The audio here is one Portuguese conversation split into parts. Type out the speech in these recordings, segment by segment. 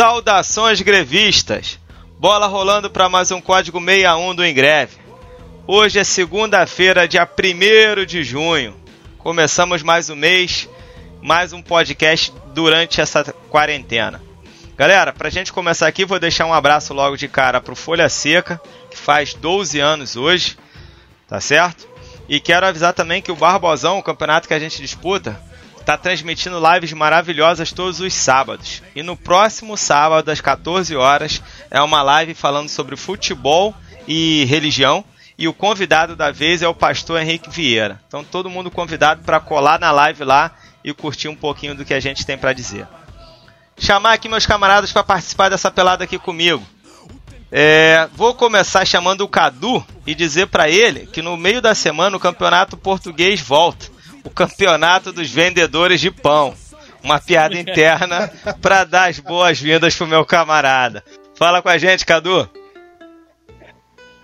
Saudações grevistas! Bola rolando para mais um código 61 do Engreve. Hoje é segunda-feira, dia 1 de junho. Começamos mais um mês, mais um podcast durante essa quarentena. Galera, pra gente começar aqui, vou deixar um abraço logo de cara pro Folha Seca, que faz 12 anos hoje, tá certo? E quero avisar também que o Barbosão, o campeonato que a gente disputa, está transmitindo lives maravilhosas todos os sábados. E no próximo sábado, às 14 horas, é uma live falando sobre futebol e religião. E o convidado da vez é o pastor Henrique Vieira. Então todo mundo convidado para colar na live lá e curtir um pouquinho do que a gente tem para dizer. Chamar aqui meus camaradas para participar dessa pelada aqui comigo. É, vou começar chamando o Cadu e dizer para ele que no meio da semana o campeonato português volta o campeonato dos vendedores de pão. Uma piada interna para dar as boas-vindas pro meu camarada. Fala com a gente, Cadu.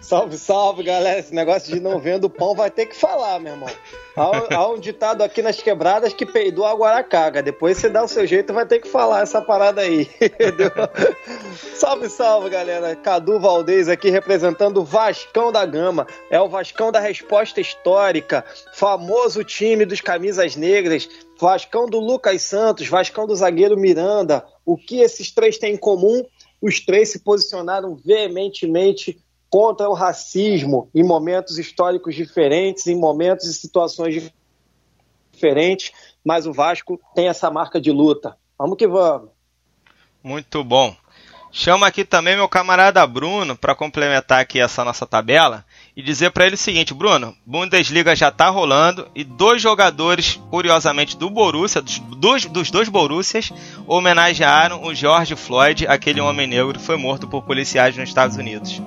Salve, salve, galera. Esse negócio de não vendo pão vai ter que falar, meu irmão. Há, há, um ditado aqui nas quebradas que peidou agora caga. Depois você dá o seu jeito vai ter que falar essa parada aí. salve, salve, galera. Cadu Valdez aqui representando o Vascão da Gama. É o Vascão da resposta histórica. Famoso time dos camisas negras. Vascão do Lucas Santos, Vascão do zagueiro Miranda. O que esses três têm em comum? Os três se posicionaram veementemente contra o racismo em momentos históricos diferentes, em momentos e situações diferentes, mas o Vasco tem essa marca de luta. Vamos que vamos. Muito bom. Chama aqui também meu camarada Bruno para complementar aqui essa nossa tabela e dizer para ele o seguinte, Bruno, Bundesliga já está rolando e dois jogadores, curiosamente do Borussia, dos dois, dos dois Borussias, homenagearam o George Floyd, aquele homem negro que foi morto por policiais nos Estados Unidos.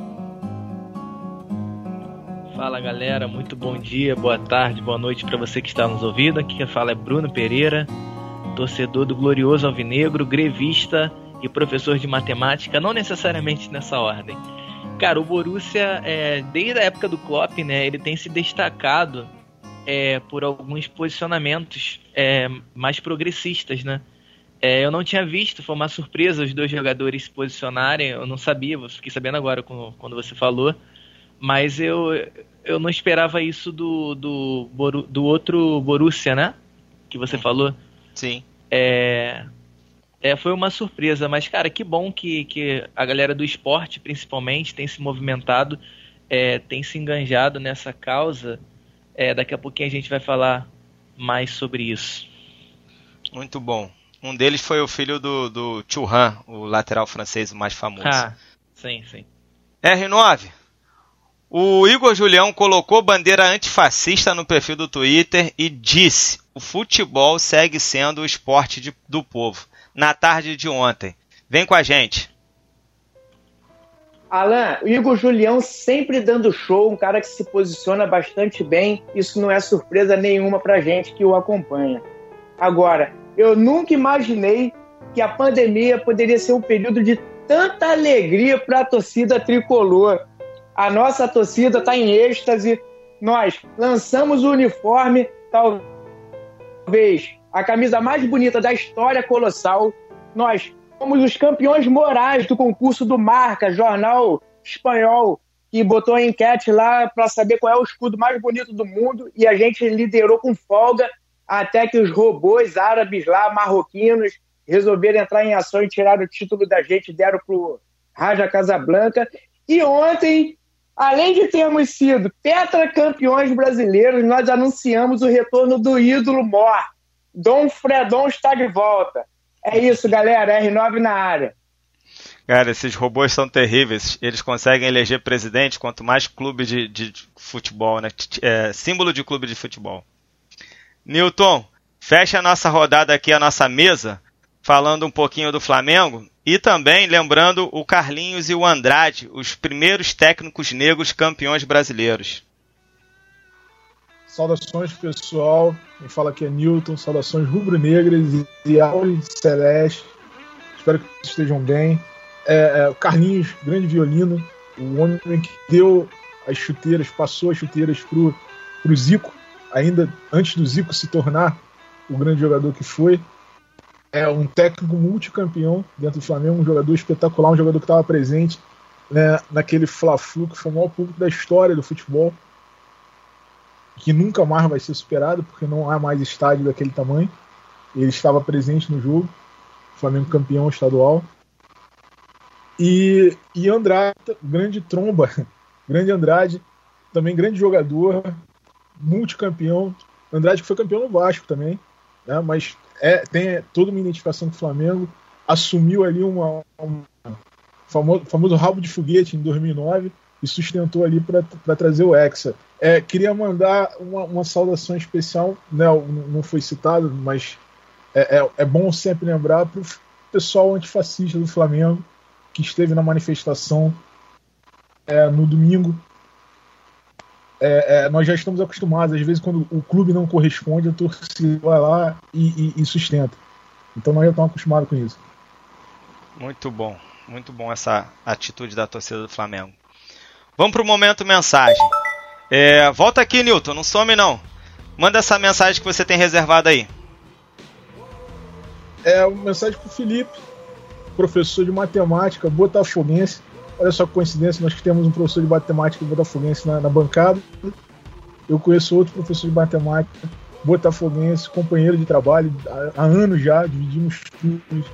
Fala galera, muito bom dia, boa tarde, boa noite para você que está nos ouvindo. Aqui quem fala é Bruno Pereira, torcedor do Glorioso Alvinegro, grevista e professor de matemática, não necessariamente nessa ordem. Cara, o Borussia, é, desde a época do Klopp, né, ele tem se destacado é, por alguns posicionamentos é, mais progressistas, né? É, eu não tinha visto, foi uma surpresa os dois jogadores se posicionarem, eu não sabia, fiquei sabendo agora quando, quando você falou. Mas eu, eu não esperava isso do, do, do outro Borussia, né? Que você hum. falou. Sim. É, é, foi uma surpresa, mas, cara, que bom que, que a galera do esporte, principalmente, tem se movimentado, é, tem se enganjado nessa causa. É, daqui a pouquinho a gente vai falar mais sobre isso. Muito bom. Um deles foi o filho do, do Churran, o lateral francês mais famoso. Ah, sim, sim. R9, o Igor Julião colocou bandeira antifascista no perfil do Twitter e disse: o futebol segue sendo o esporte de, do povo. Na tarde de ontem. Vem com a gente. Alan, o Igor Julião sempre dando show, um cara que se posiciona bastante bem. Isso não é surpresa nenhuma pra gente que o acompanha. Agora, eu nunca imaginei que a pandemia poderia ser um período de tanta alegria para a torcida tricolor a nossa torcida está em êxtase. Nós lançamos o uniforme, talvez a camisa mais bonita da história colossal. Nós fomos os campeões morais do concurso do Marca, jornal espanhol, que botou a enquete lá para saber qual é o escudo mais bonito do mundo e a gente liderou com folga até que os robôs árabes lá, marroquinos, resolveram entrar em ação e tirar o título da gente, deram pro Raja Casablanca. E ontem Além de termos sido tetracampeões brasileiros, nós anunciamos o retorno do ídolo mor. Dom Fredon está de volta. É isso, galera. R9 na área. Cara, esses robôs são terríveis. Eles conseguem eleger presidente quanto mais clube de, de futebol, né? É, símbolo de clube de futebol. Newton, fecha a nossa rodada aqui, a nossa mesa, falando um pouquinho do Flamengo e também lembrando o Carlinhos e o Andrade, os primeiros técnicos negros campeões brasileiros. Saudações pessoal, quem fala aqui é Newton, saudações rubro-negras e aule celeste. Espero que vocês estejam bem. É, é, o Carlinhos, grande violino, o homem que deu as chuteiras, passou as chuteiras pro, pro Zico, ainda antes do Zico se tornar o grande jogador que foi. É um técnico multicampeão dentro do Flamengo, um jogador espetacular, um jogador que estava presente né, naquele Fla-Flu que foi o maior público da história do futebol, que nunca mais vai ser superado porque não há mais estádio daquele tamanho. Ele estava presente no jogo, Flamengo campeão estadual. E, e Andrade, grande tromba, grande Andrade, também grande jogador, multicampeão. Andrade que foi campeão no Vasco também, né, mas é, tem toda uma identificação com o Flamengo. Assumiu ali uma famoso, famoso rabo de foguete em 2009 e sustentou ali para trazer o Hexa. É, queria mandar uma, uma saudação especial, né, não foi citado, mas é, é, é bom sempre lembrar para o pessoal antifascista do Flamengo que esteve na manifestação é, no domingo. É, é, nós já estamos acostumados, às vezes, quando o clube não corresponde, a torcida vai lá e, e, e sustenta. Então nós já estamos acostumados com isso. Muito bom, muito bom essa atitude da torcida do Flamengo. Vamos para o momento mensagem. É, volta aqui, Newton, não some não. Manda essa mensagem que você tem reservada aí. É uma mensagem para o Felipe, professor de matemática botafoguense. Olha só que coincidência, nós temos um professor de matemática botafoguense na, na bancada. Eu conheço outro professor de matemática botafoguense, companheiro de trabalho há, há anos já, dividimos estudos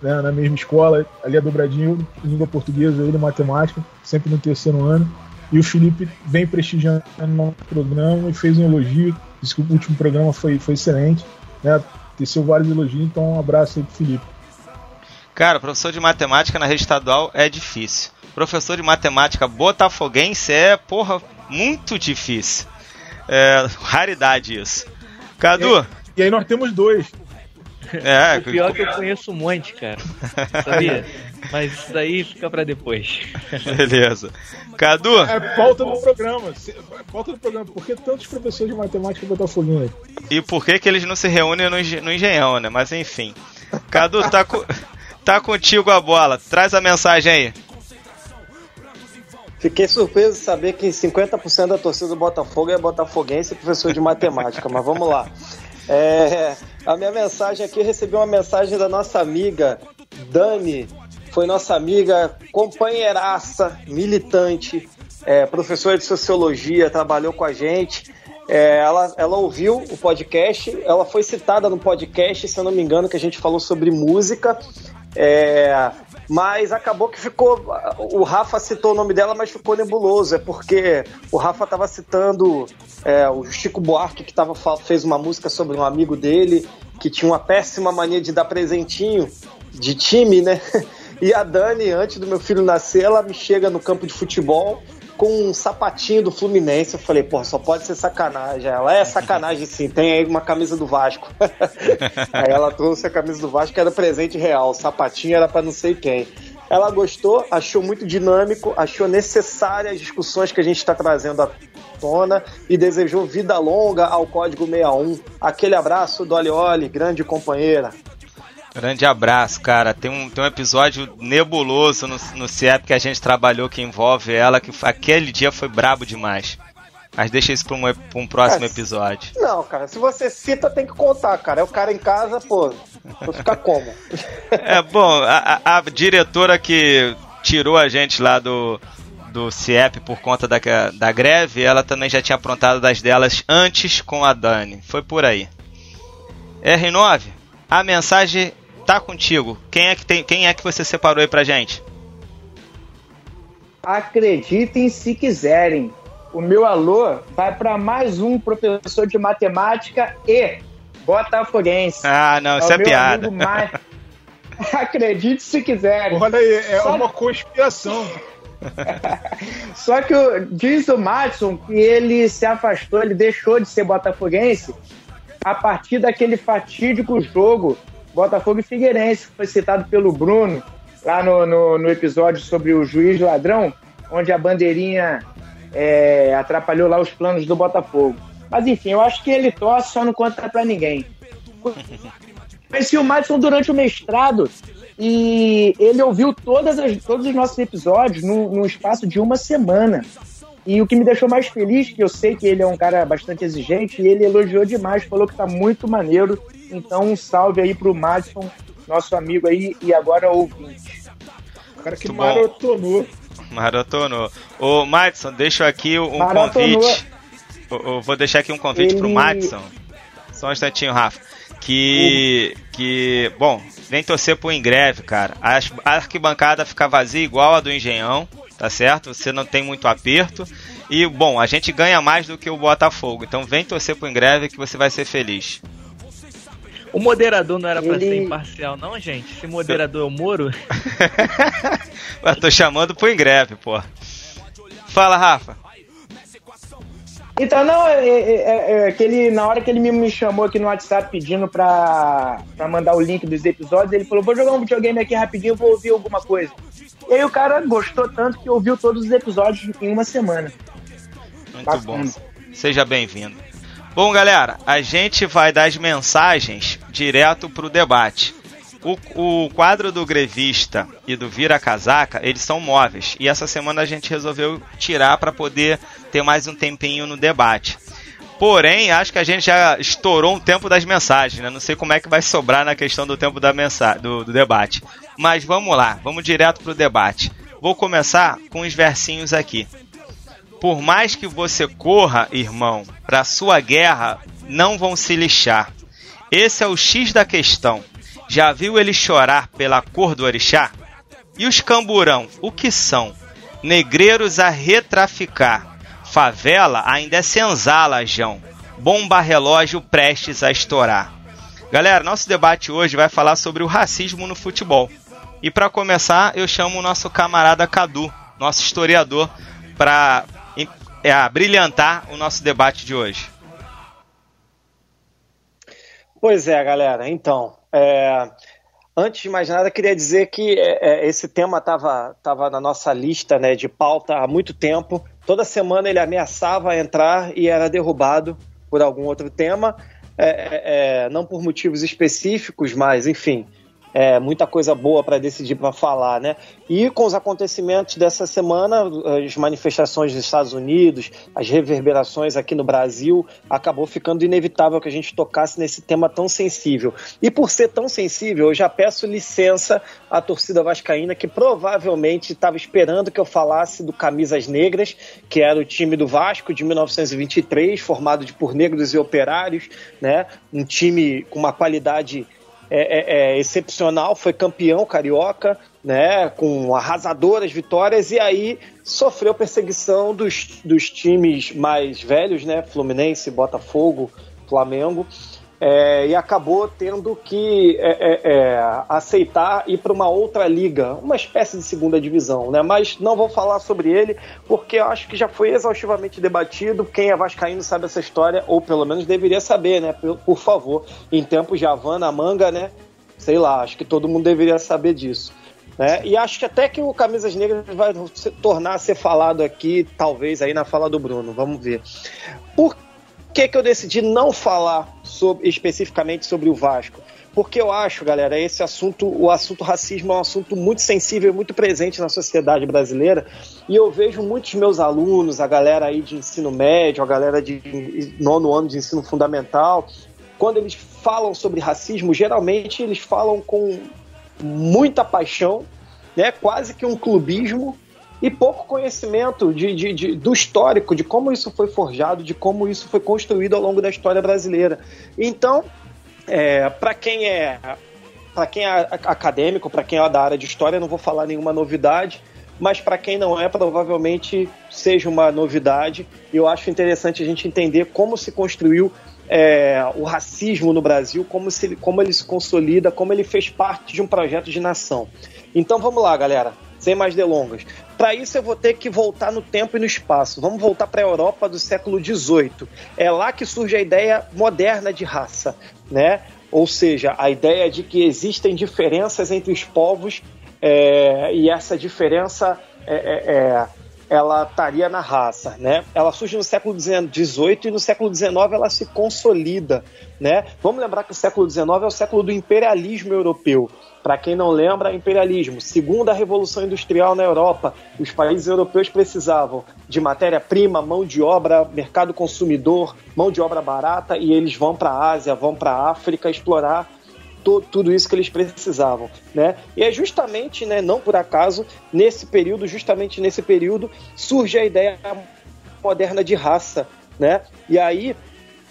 né, na mesma escola, ali a dobradinho, língua portuguesa, ele matemática, sempre no terceiro ano. E o Felipe vem prestigiando o programa e fez um elogio. Disse que o último programa foi, foi excelente. Né? Teceu vários elogios, então um abraço aí pro Felipe. Cara, professor de matemática na rede estadual é difícil. Professor de matemática botafoguense é, porra, muito difícil. É, raridade isso. Cadu. E, e aí nós temos dois. É, o pior é que eu conheço um monte, cara. Sabia? Mas isso daí fica para depois. Beleza. Cadu? É pauta do programa. É pauta do programa. Por que tantos professores de matemática botafoguense? E por que, que eles não se reúnem no, no engenhão, né? Mas enfim. Cadu, tá, tá contigo a bola. Traz a mensagem aí. Fiquei surpreso de saber que 50% da torcida do Botafogo é botafoguense e professor de matemática, mas vamos lá. É, a minha mensagem aqui, eu recebi uma mensagem da nossa amiga Dani, foi nossa amiga, companheiraça, militante, é, professora de sociologia, trabalhou com a gente. É, ela, ela ouviu o podcast, ela foi citada no podcast, se eu não me engano, que a gente falou sobre música. É, mas acabou que ficou. O Rafa citou o nome dela, mas ficou nebuloso. É porque o Rafa estava citando é, o Chico Buarque, que tava, fez uma música sobre um amigo dele que tinha uma péssima mania de dar presentinho de time, né? E a Dani, antes do meu filho nascer, ela me chega no campo de futebol com um sapatinho do Fluminense. Eu falei, porra, só pode ser sacanagem. Ela é sacanagem sim, tem aí uma camisa do Vasco. aí ela trouxe a camisa do Vasco, que era presente real. O sapatinho era para não sei quem. Ela gostou, achou muito dinâmico, achou necessárias as discussões que a gente está trazendo à tona e desejou vida longa ao Código 61. Aquele abraço, Dolly Oli, grande companheira. Grande abraço, cara. Tem um, tem um episódio nebuloso no, no CIEP que a gente trabalhou que envolve ela, que aquele dia foi brabo demais. Mas deixa isso pra um, pra um próximo episódio. Não, cara, se você cita, tem que contar, cara. É o cara em casa, pô. Vou ficar como? é, bom, a, a, a, diretora que tirou a gente lá do, do CIEP por conta da, da greve, ela também já tinha aprontado das delas antes com a Dani. Foi por aí. R9, a mensagem tá contigo. Quem é que tem, quem é que você separou aí pra gente? Acreditem se quiserem. O meu alô vai para mais um professor de matemática e botafoguense. Ah, não, isso é, é piada. Mais... Acredite se quiserem. Olha aí, é Só... uma conspiração. Só que o, diz o Matson que ele se afastou, ele deixou de ser botafoguense a partir daquele fatídico jogo Botafogo e Figueirense, que foi citado pelo Bruno lá no, no, no episódio sobre o juiz ladrão, onde a bandeirinha é, atrapalhou lá os planos do Botafogo. Mas enfim, eu acho que ele torce, só não conta para ninguém. Conheci o Madison durante o mestrado e ele ouviu todas as, todos os nossos episódios no, no espaço de uma semana. E o que me deixou mais feliz, que eu sei que ele é um cara bastante exigente, e ele elogiou demais, falou que tá muito maneiro Então, um salve aí pro Madison, nosso amigo aí e agora ouvinte. O cara que maratonou. Maratonou. Ô, Madison, deixa aqui um convite. Eu, vou deixar aqui um convite Ele... pro Madison. Só um instantinho, Rafa. Que. Que. Bom, vem torcer pro Ingreve, cara. A arquibancada fica vazia igual a do Engenhão, tá certo? Você não tem muito aperto. E, bom, a gente ganha mais do que o Botafogo. Então vem torcer pro Ingreve que você vai ser feliz. O moderador não era pra Ele... ser imparcial, não, gente? Se moderador é o Moro. Eu tô chamando pro Ingreve, pô. Fala, Rafa. Então, não, é, é, é, é, que ele, na hora que ele me chamou aqui no WhatsApp pedindo pra, pra mandar o link dos episódios, ele falou: vou jogar um videogame aqui rapidinho, vou ouvir alguma coisa. E aí o cara gostou tanto que ouviu todos os episódios em uma semana. Muito Bacana. bom. Seja bem-vindo. Bom, galera, a gente vai dar as mensagens direto pro debate. O, o, quadro do grevista e do vira casaca, eles são móveis. E essa semana a gente resolveu tirar para poder ter mais um tempinho no debate. Porém, acho que a gente já estourou um tempo das mensagens, né? Não sei como é que vai sobrar na questão do tempo da do, do debate. Mas vamos lá, vamos direto pro debate. Vou começar com os versinhos aqui. Por mais que você corra, irmão, para sua guerra, não vão se lixar. Esse é o X da questão. Já viu ele chorar pela cor do orixá? E os camburão, o que são? Negreiros a retraficar. Favela ainda é senzala, Jão. Bomba relógio prestes a estourar. Galera, nosso debate hoje vai falar sobre o racismo no futebol. E para começar, eu chamo o nosso camarada Cadu, nosso historiador, para é, brilhantar o nosso debate de hoje. Pois é, galera. Então, é, antes de mais nada, queria dizer que é, é esse tema estava tava na nossa lista né, de pauta há muito tempo. Toda semana ele ameaçava entrar e era derrubado por algum outro tema, é, é, é não por motivos específicos, mas enfim é, muita coisa boa para decidir para falar, né? E com os acontecimentos dessa semana, as manifestações dos Estados Unidos, as reverberações aqui no Brasil, acabou ficando inevitável que a gente tocasse nesse tema tão sensível. E por ser tão sensível, eu já peço licença à torcida vascaína que provavelmente estava esperando que eu falasse do Camisas Negras, que era o time do Vasco de 1923, formado de por negros e operários, né? Um time com uma qualidade é, é, é, excepcional, foi campeão carioca, né, com arrasadoras vitórias, e aí sofreu perseguição dos, dos times mais velhos, né, Fluminense, Botafogo, Flamengo, é, e acabou tendo que é, é, é aceitar ir para uma outra liga, uma espécie de segunda divisão, né? Mas não vou falar sobre ele porque eu acho que já foi exaustivamente debatido. Quem é vascaíno sabe essa história, ou pelo menos deveria saber, né? Por, por favor, em tempos de Havana, manga, né? Sei lá, acho que todo mundo deveria saber disso. Né? E acho que até que o Camisas Negras vai se tornar a ser falado aqui, talvez aí na fala do Bruno. Vamos ver. Por que, que eu decidi não falar sobre, especificamente sobre o Vasco? Porque eu acho, galera, esse assunto, o assunto racismo é um assunto muito sensível e muito presente na sociedade brasileira. E eu vejo muitos meus alunos, a galera aí de ensino médio, a galera de nono ano de ensino fundamental, quando eles falam sobre racismo, geralmente eles falam com muita paixão, né? quase que um clubismo, e pouco conhecimento de, de, de, do histórico, de como isso foi forjado, de como isso foi construído ao longo da história brasileira. Então, é, para quem é para quem é acadêmico, para quem é da área de história, não vou falar nenhuma novidade, mas para quem não é, provavelmente seja uma novidade. Eu acho interessante a gente entender como se construiu é, o racismo no Brasil, como, se, como ele se consolida, como ele fez parte de um projeto de nação. Então vamos lá, galera sem mais delongas. Para isso eu vou ter que voltar no tempo e no espaço. Vamos voltar para a Europa do século XVIII. É lá que surge a ideia moderna de raça, né? Ou seja, a ideia de que existem diferenças entre os povos é, e essa diferença é, é, é ela estaria na raça, né? Ela surge no século XVIII e no século XIX ela se consolida, né? Vamos lembrar que o século XIX é o século do imperialismo europeu. Para quem não lembra, imperialismo. Segunda Revolução Industrial na Europa, os países europeus precisavam de matéria-prima, mão de obra, mercado consumidor, mão de obra barata, e eles vão para a Ásia, vão para a África explorar tudo isso que eles precisavam, né? E é justamente, né, não por acaso, nesse período, justamente nesse período, surge a ideia moderna de raça, né? E aí,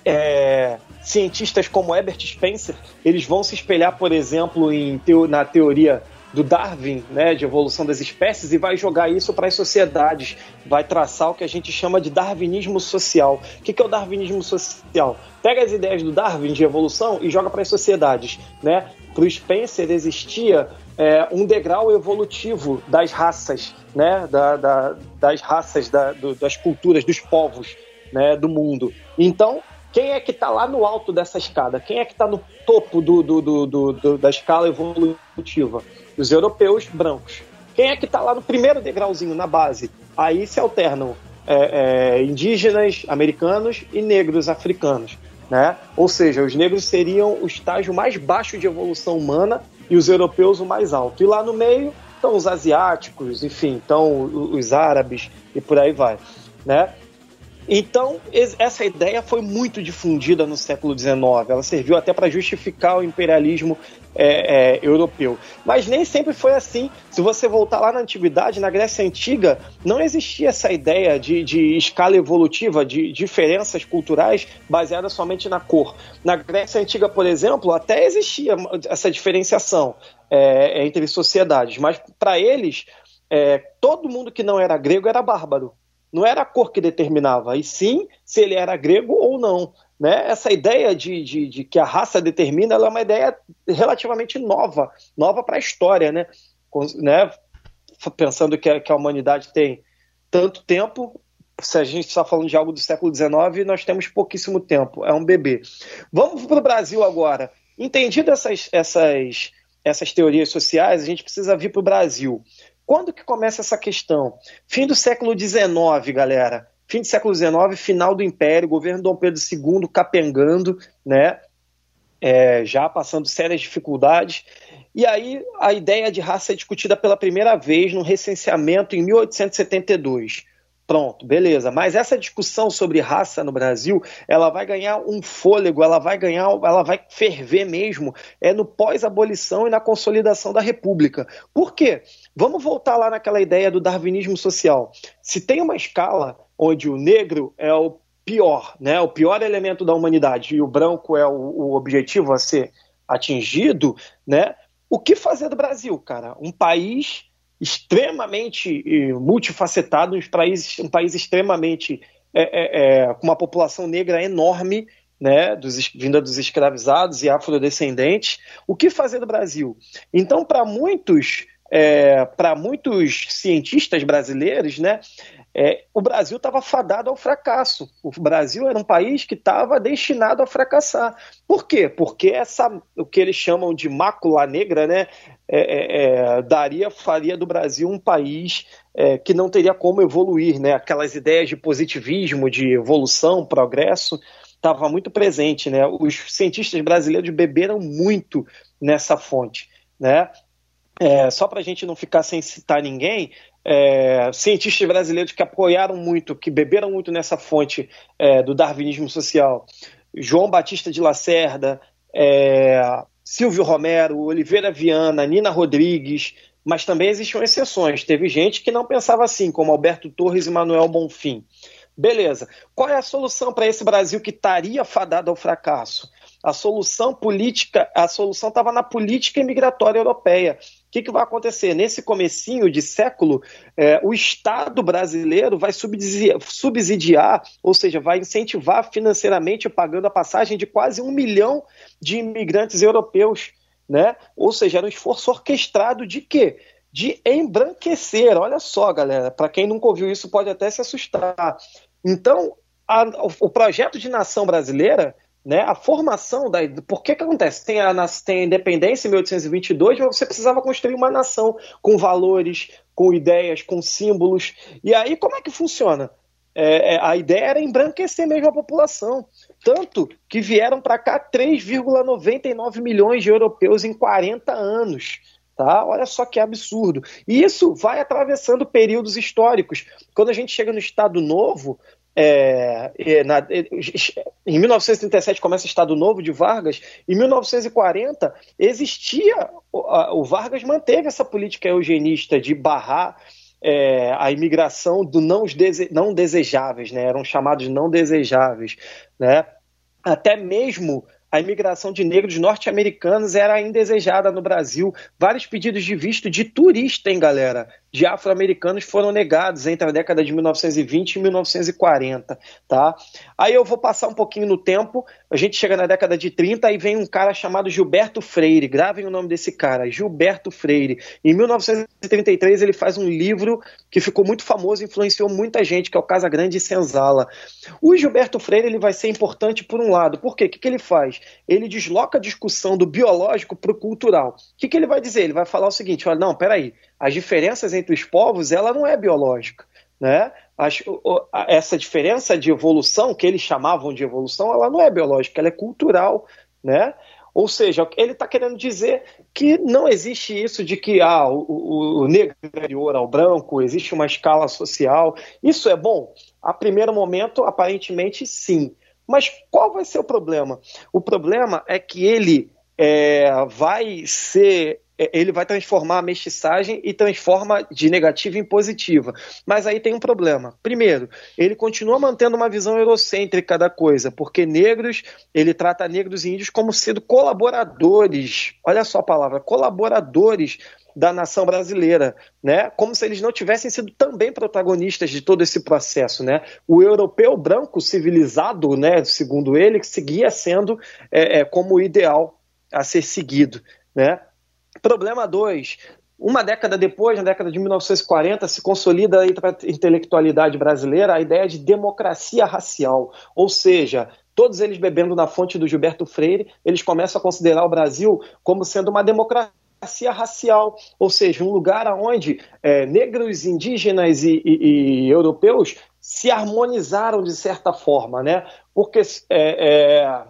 é, cientistas como Herbert Spencer, eles vão se espelhar, por exemplo, em teo, na teoria do Darwin, né, de evolução das espécies, e vai jogar isso para as sociedades, vai traçar o que a gente chama de darwinismo social. O que, é o darwinismo social? Pega as ideias do Darwin de evolução e joga para as sociedades. Né? Para o Spencer existia é, um degrau evolutivo das raças, né, da, da, das raças, da, do, das culturas, dos povos né, do mundo. Então, quem é que está lá no alto dessa escada? Quem é que está no topo do, do, do, da escala evolutiva? Os europeus brancos. Quem é que está lá no primeiro degrauzinho, na base? Aí se alternam é, é, indígenas americanos e negros africanos. Né? Ou seja, os negros seriam o estágio mais baixo de evolução humana e os europeus o mais alto. E lá no meio estão os asiáticos, enfim, estão os árabes e por aí vai. Né? Então, essa ideia foi muito difundida no século XIX. Ela serviu até para justificar o imperialismo é, é, europeu. Mas nem sempre foi assim. Se você voltar lá na antiguidade, na Grécia Antiga, não existia essa ideia de, de escala evolutiva, de diferenças culturais baseadas somente na cor. Na Grécia Antiga, por exemplo, até existia essa diferenciação é, entre sociedades, mas para eles, é, todo mundo que não era grego era bárbaro. Não era a cor que determinava, e sim se ele era grego ou não. Né? Essa ideia de, de, de que a raça determina é uma ideia relativamente nova, nova para a história. Né? né? Pensando que a, que a humanidade tem tanto tempo, se a gente está falando de algo do século XIX, nós temos pouquíssimo tempo, é um bebê. Vamos para o Brasil agora. Entendido essas, essas, essas teorias sociais, a gente precisa vir para o Brasil. Quando que começa essa questão? Fim do século XIX, galera. Fim do século XIX, final do Império, governo Dom Pedro II capengando, né? É, já passando sérias dificuldades. E aí a ideia de raça é discutida pela primeira vez no recenseamento em 1872. Pronto, beleza. Mas essa discussão sobre raça no Brasil, ela vai ganhar um fôlego, ela vai ganhar, ela vai ferver mesmo, é no pós-abolição e na consolidação da República. Por quê? Vamos voltar lá naquela ideia do darwinismo social. Se tem uma escala onde o negro é o pior, né, o pior elemento da humanidade e o branco é o, o objetivo a ser atingido, né? O que fazer do Brasil, cara? Um país extremamente eh, multifacetado, um país, um país extremamente é, é, é, com uma população negra enorme, né, dos, vinda dos escravizados e afrodescendentes. O que fazer do Brasil? Então, para muitos, é, para muitos cientistas brasileiros, né, é, o Brasil estava fadado ao fracasso. O Brasil era um país que estava destinado a fracassar. Por quê? Porque essa, o que eles chamam de mácula negra, né, é, é, é daria, faria do Brasil um país é, que não teria como evoluir, né? Aquelas ideias de positivismo, de evolução, progresso, estava muito presente, né? Os cientistas brasileiros beberam muito nessa fonte, né? É, só para a gente não ficar sem citar ninguém, é, cientistas brasileiros que apoiaram muito, que beberam muito nessa fonte é, do darwinismo social. João Batista de Lacerda, é, Silvio Romero, Oliveira Viana, Nina Rodrigues, mas também existiam exceções. Teve gente que não pensava assim, como Alberto Torres e Manuel Bonfim. Beleza. Qual é a solução para esse Brasil que estaria fadado ao fracasso? A solução política, a solução estava na política imigratória europeia. Que, que vai acontecer? Nesse comecinho de século, é, o Estado brasileiro vai subsidiar, subsidiar, ou seja, vai incentivar financeiramente pagando a passagem de quase um milhão de imigrantes europeus. Né? Ou seja, era um esforço orquestrado de quê? De embranquecer. Olha só, galera, para quem nunca ouviu isso pode até se assustar. Então, a, o projeto de nação brasileira né? A formação da. Por que que acontece? Tem a, tem a independência em 1822, mas você precisava construir uma nação com valores, com ideias, com símbolos. E aí, como é que funciona? É, é a ideia era embranquecer mesmo a população. Tanto que vieram para cá 3,99 milhões de europeus em 40 anos. Tá? Olha só que absurdo. E isso vai atravessando períodos históricos. Quando a gente chega no Estado Novo, é, na, em 1937 começa o Estado Novo de Vargas, em 1940 existia, o, Vargas manteve essa política eugenista de barrar é, a imigração do não, dese, não desejáveis, né? eram chamados não desejáveis. Né? Até mesmo a imigração de negros norte-americanos era indesejada no Brasil. Vários pedidos de visto de turista, hein, galera? De afro-americanos foram negados entre a década de 1920 e 1940, tá? Aí eu vou passar um pouquinho no tempo, a gente chega na década de 30 e vem um cara chamado Gilberto Freire, gravem o nome desse cara, Gilberto Freire. Em 1933 ele faz um livro que ficou muito famoso, influenciou muita gente, que é o Casa Grande e Senzala. O Gilberto Freire ele vai ser importante por um lado, por quê? O que, que ele faz? Ele desloca a discussão do biológico para o cultural. O que, que ele vai dizer? Ele vai falar o seguinte, olha, não, peraí, as diferenças entre os povos, ela não é biológica. Né? Essa diferença de evolução, que eles chamavam de evolução, ela não é biológica, ela é cultural. Né? Ou seja, ele está querendo dizer que não existe isso de que ah, o, o, negro é superior ao branco, existe uma escala social. Isso é bom? A primeiro momento, aparentemente, sim. Mas qual vai ser o problema? O problema é que ele é, vai ser ele vai transformar a mestiçagem e transforma de negativa em positiva. Mas aí tem um problema. Primeiro, ele continua mantendo uma visão eurocêntrica da coisa, porque negros, ele trata negros e índios como sendo colaboradores. Olha só a palavra, colaboradores da nação brasileira, né? Como se eles não tivessem sido também protagonistas de todo esse processo, né? O europeu branco civilizado, né, segundo ele, seguia sendo é, é, como ideal a ser seguido, né? Problema 2. Uma década depois, na década de 1940, se consolida a intelectualidade brasileira a ideia de democracia racial, ou seja, todos eles bebendo na fonte do Gilberto Freire, eles começam a considerar o Brasil como sendo uma democracia racial, ou seja, um lugar onde é, negros, indígenas e, e, e, europeus se harmonizaram de certa forma, né? Porque é, é,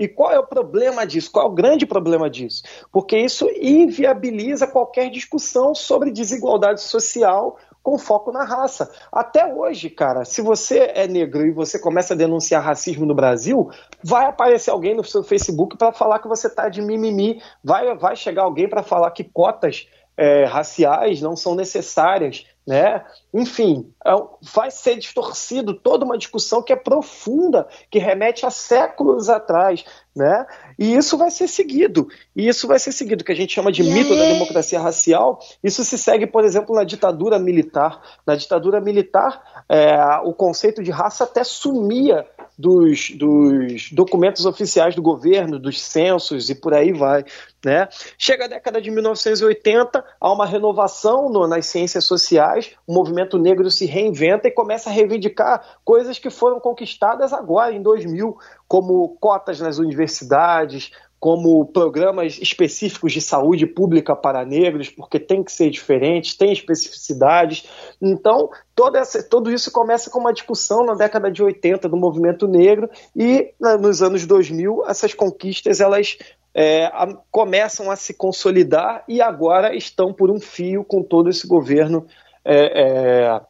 e qual é o problema disso? Qual é o grande problema disso? Porque isso inviabiliza qualquer discussão sobre desigualdade social com foco na raça. Até hoje, cara, se você é negro e você começa a denunciar racismo no Brasil, vai aparecer alguém no seu Facebook para falar que você está de mimimi, vai, vai chegar alguém para falar que cotas é, raciais não são necessárias, né? Enfim, é vai ser distorcido toda uma discussão que é profunda, que remete a séculos atrás, né? E isso vai ser seguido. E isso vai ser seguido, que a gente chama de mito da democracia racial. Isso se segue, por exemplo, na ditadura militar. Na ditadura militar, é, o conceito de raça até sumia dos, dos documentos oficiais do governo, dos censos e por aí vai. Né? Chega a década de 1980, há uma renovação no, nas ciências sociais, o movimento negro se reinventa e começa a reivindicar coisas que foram conquistadas agora, em 2000, como cotas nas universidades, como programas específicos de saúde pública para negros, porque tem que ser diferente, tem especificidades. Então, essa, tudo isso começa com uma discussão na década de 80 do movimento negro e nos anos 2000 essas conquistas elas é, a, começam a se consolidar e agora estão por um fio com todo esse governo é, é,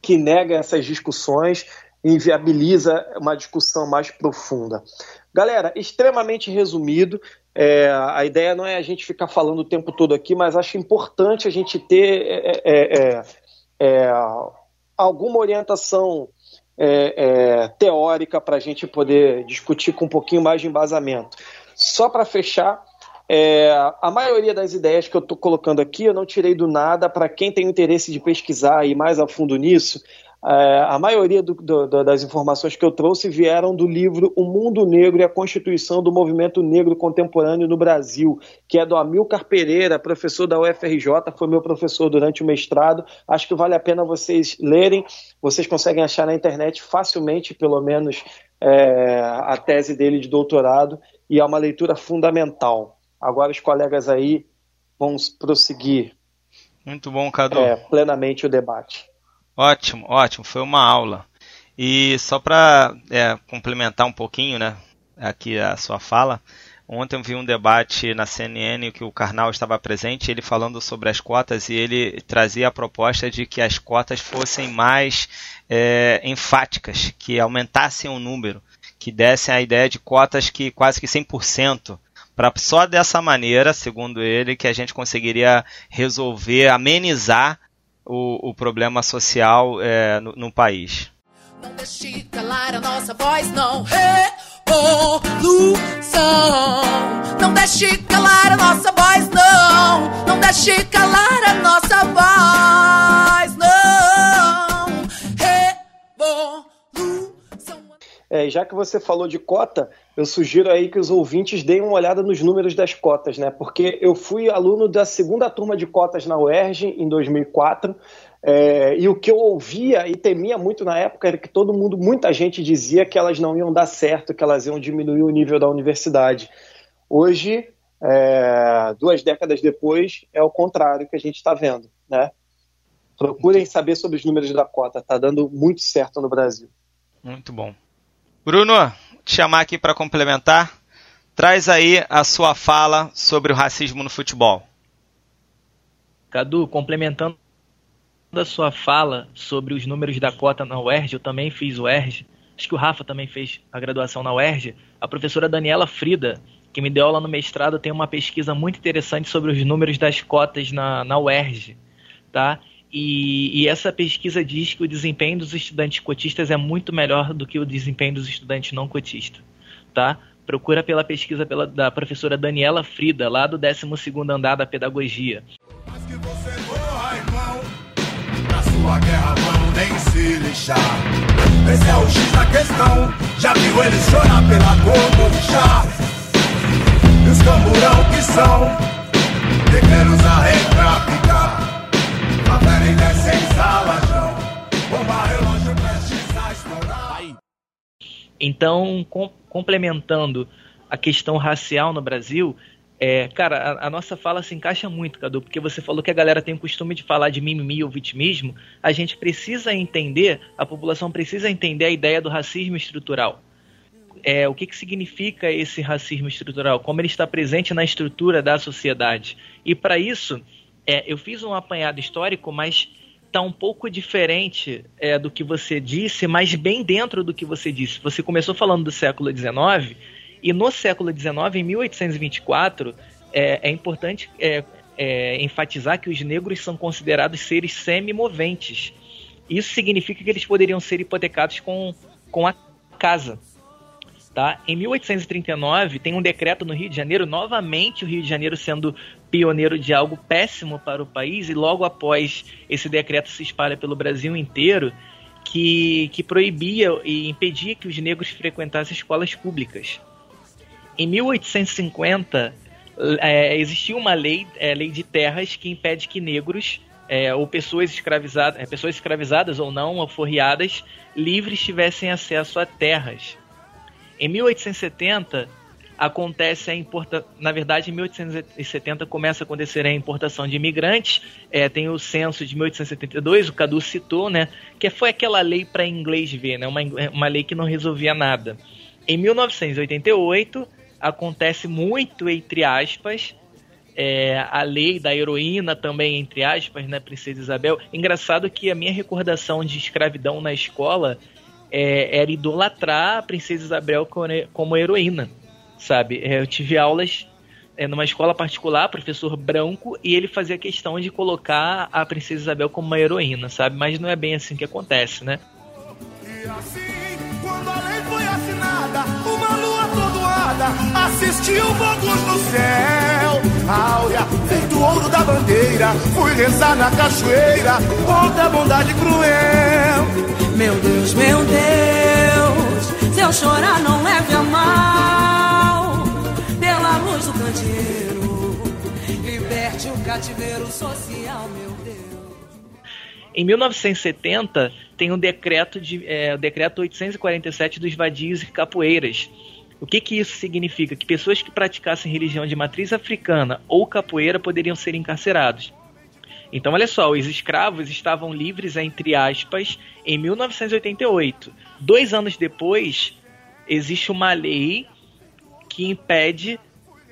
que nega essas discussões inviabiliza uma discussão mais profunda. Galera, extremamente resumido. É, a ideia não é a gente ficar falando o tempo todo aqui, mas acho importante a gente ter é, é, alguma orientação teórica para a gente poder discutir com um pouquinho mais de embasamento. Só para fechar, a maioria das ideias que eu estou colocando aqui eu não tirei do nada. Para quem tem interesse de pesquisar e ir mais a fundo nisso, é, a maioria do, do, das informações que eu trouxe vieram do livro O Mundo Negro e a Constituição do Movimento Negro Contemporâneo no Brasil, que é do Amilcar Pereira, professor da UFRJ, foi meu professor durante o mestrado. Acho que vale a pena vocês lerem. Vocês conseguem achar na internet facilmente, pelo menos é, a tese dele de doutorado e é uma leitura fundamental. Agora os colegas aí vão prosseguir. Muito bom, Cadu. É, plenamente o debate. Ótimo, ótimo. Foi uma aula. E só para é, complementar um pouquinho, né, aqui a sua fala, Ontem eu vi um debate na CNN que o Karnal estava presente, ele falando sobre as cotas e ele trazia a proposta de que as cotas fossem mais é, enfáticas, que aumentassem o número, que dessem a ideia de cotas que quase que 100%. Para só dessa maneira, segundo ele, que a gente conseguiria resolver, amenizar o, o problema social é, no, no país. Não deixe calar a nossa voz, não. Revolução. Não deixe calar a nossa voz, não. Não deixe calar a nossa voz, não. Revolução. É, já que você falou de cota, eu sugiro aí que os ouvintes deem uma olhada nos números das cotas, né? Porque eu fui aluno da segunda turma de cotas na UERJ em 2004 é, e o que eu ouvia e temia muito na época era que todo mundo, muita gente dizia que elas não iam dar certo, que elas iam diminuir o nível da universidade. Hoje, é, duas décadas depois, é o contrário que a gente está vendo, né? Procurem saber sobre os números da cota, está dando muito certo no Brasil. Muito bom. Bruno, te chamar aqui para complementar. Traz aí a sua fala sobre o racismo no futebol. Cadu, complementando da sua fala sobre os números da cota na UERJ, eu também fiz UERJ, acho que o Rafa também fez a graduação na UERJ, a professora Daniela Frida, que me deu aula no mestrado, tem uma pesquisa muito interessante sobre os números das cotas na, na UERJ, tá? E, e, essa pesquisa diz que o desempenho dos estudantes cotistas é muito melhor do que o desempenho dos estudantes não cotistas, tá? Procura pela pesquisa pela, da professora Daniela Frida, lá do 12º andar da pedagogia sua guerra vão nem se lixar. Esse é o X da questão. Já viu eles chorar pela cor do chá? E os camburão que são Então, com, complementando a questão racial no Brasil, é, cara, a, a, nossa fala se encaixa muito, Cadu, porque você falou que a galera tem o costume de falar de mimimi ou vitimismo. A gente precisa entender, a população precisa entender a ideia do racismo estrutural. É, o que, que significa esse racismo estrutural? Como ele está presente na estrutura da sociedade. E para isso, é, eu fiz um apanhado histórico, mas está um pouco diferente é, do que você disse, mas bem dentro do que você disse. Você começou falando do século XIX e no século XIX, em 1824, é, é importante é, é, enfatizar que os negros são considerados seres semi-moventes. Isso significa que eles poderiam ser hipotecados com, com a casa. Tá? Em 1839, tem um decreto no Rio de Janeiro, novamente o Rio de Janeiro sendo pioneiro de algo péssimo para o país, e logo após esse decreto se espalha pelo Brasil inteiro, que, que proibia e impedia que os negros frequentassem escolas públicas. Em 1850, é, existiu uma lei, é, lei de terras, que impede que negros é, ou pessoas escravizadas, é, pessoas escravizadas ou não, alforriadas, livres tivessem acesso a terras. Em 1870 acontece a importação, na verdade em 1870 começa a acontecer a importação de imigrantes, é, tem o censo de 1872, o Cadu citou, né, que foi aquela lei para inglês ver, né, uma, uma lei que não resolvia nada. Em 1988 acontece muito, entre aspas, é, a lei da heroína também, entre aspas, né, Princesa Isabel. Engraçado que a minha recordação de escravidão na escola é, era idolatrar a Princesa Isabel como heroína, sabe? É, eu tive aulas é, numa escola particular, professor branco, e ele fazia questão de colocar a Princesa Isabel como uma heroína, sabe? Mas não é bem assim que acontece, né? E assim, quando a lei foi assinada, assistiu fogos no céu. Áurea, feito ouro da bandeira, fui rezar na cachoeira contra a bondade cruel. Meu Deus, meu Deus, se eu chorar não leve a mal. Liberte o cativeiro social, meu Deus. Em 1970, tem o decreto de é, o decreto 847 dos vadios e capoeiras. O que, que isso significa? Que pessoas que praticassem religião de matriz africana ou capoeira poderiam ser encarcerados. Então, olha só, os escravos estavam livres, entre aspas, em 1988. Dois anos depois, existe uma lei que impede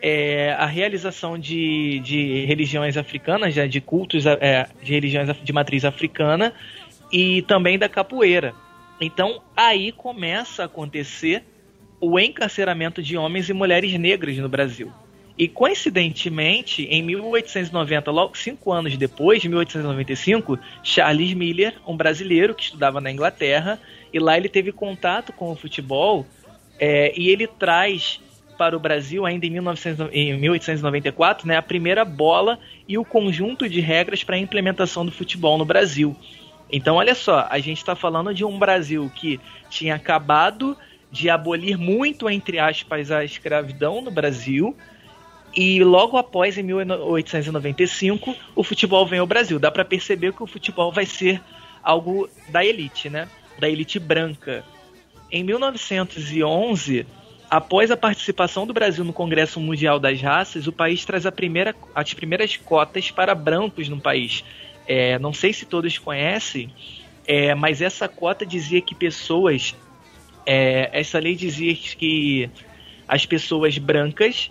é, a realização de, de religiões africanas, né, de cultos é, de religiões de matriz africana e também da capoeira. Então aí começa a acontecer o encarceramento de homens e mulheres negras no Brasil. E coincidentemente, em 1890, logo cinco anos depois, de 1895, Charles Miller, um brasileiro que estudava na Inglaterra, e lá ele teve contato com o futebol é, e ele traz para o Brasil, ainda em, 1900, em 1894, né, a primeira bola e o conjunto de regras para a implementação do futebol no Brasil. Então, olha só, a gente está falando de um Brasil que tinha acabado de abolir muito, entre aspas, a escravidão no Brasil. E logo após, em 1895, o futebol vem ao Brasil. Dá para perceber que o futebol vai ser algo da elite, né? Da elite branca. Em 1911, após a participação do Brasil no Congresso Mundial das Raças, o país traz primeira, as primeiras cotas para brancos no país. É, não sei se todos conhecem, é, mas essa cota dizia que pessoas. É, essa lei dizia que as pessoas brancas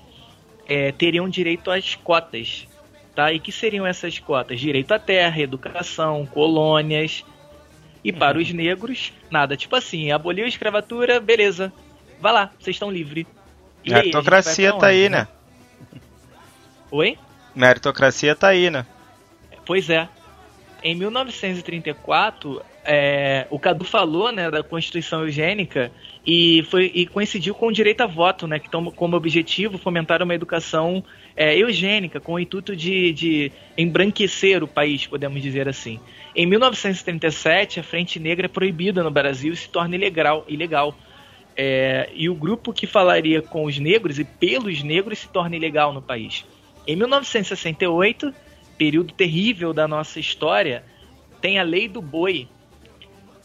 é, teriam direito às cotas. Tá? E que seriam essas cotas? Direito à terra, educação, colônias. E para os negros, nada. Tipo assim, aboliu a escravatura, beleza. Vá lá, vocês estão livres. Meritocracia tá aí, né? Oi? Meritocracia tá aí, né? Pois é em 1934, é, o Cadu falou né, da Constituição Eugênica e, foi, e coincidiu com o direito a voto, né, que toma como objetivo fomentar uma educação é, eugênica, com o intuito de, de embranquecer o país, podemos dizer assim. Em 1937, a Frente Negra é proibida no Brasil e se torna ilegal. ilegal. É, e o grupo que falaria com os negros e pelos negros se torna ilegal no país. Em 1968, período terrível da nossa história, tem a lei do boi,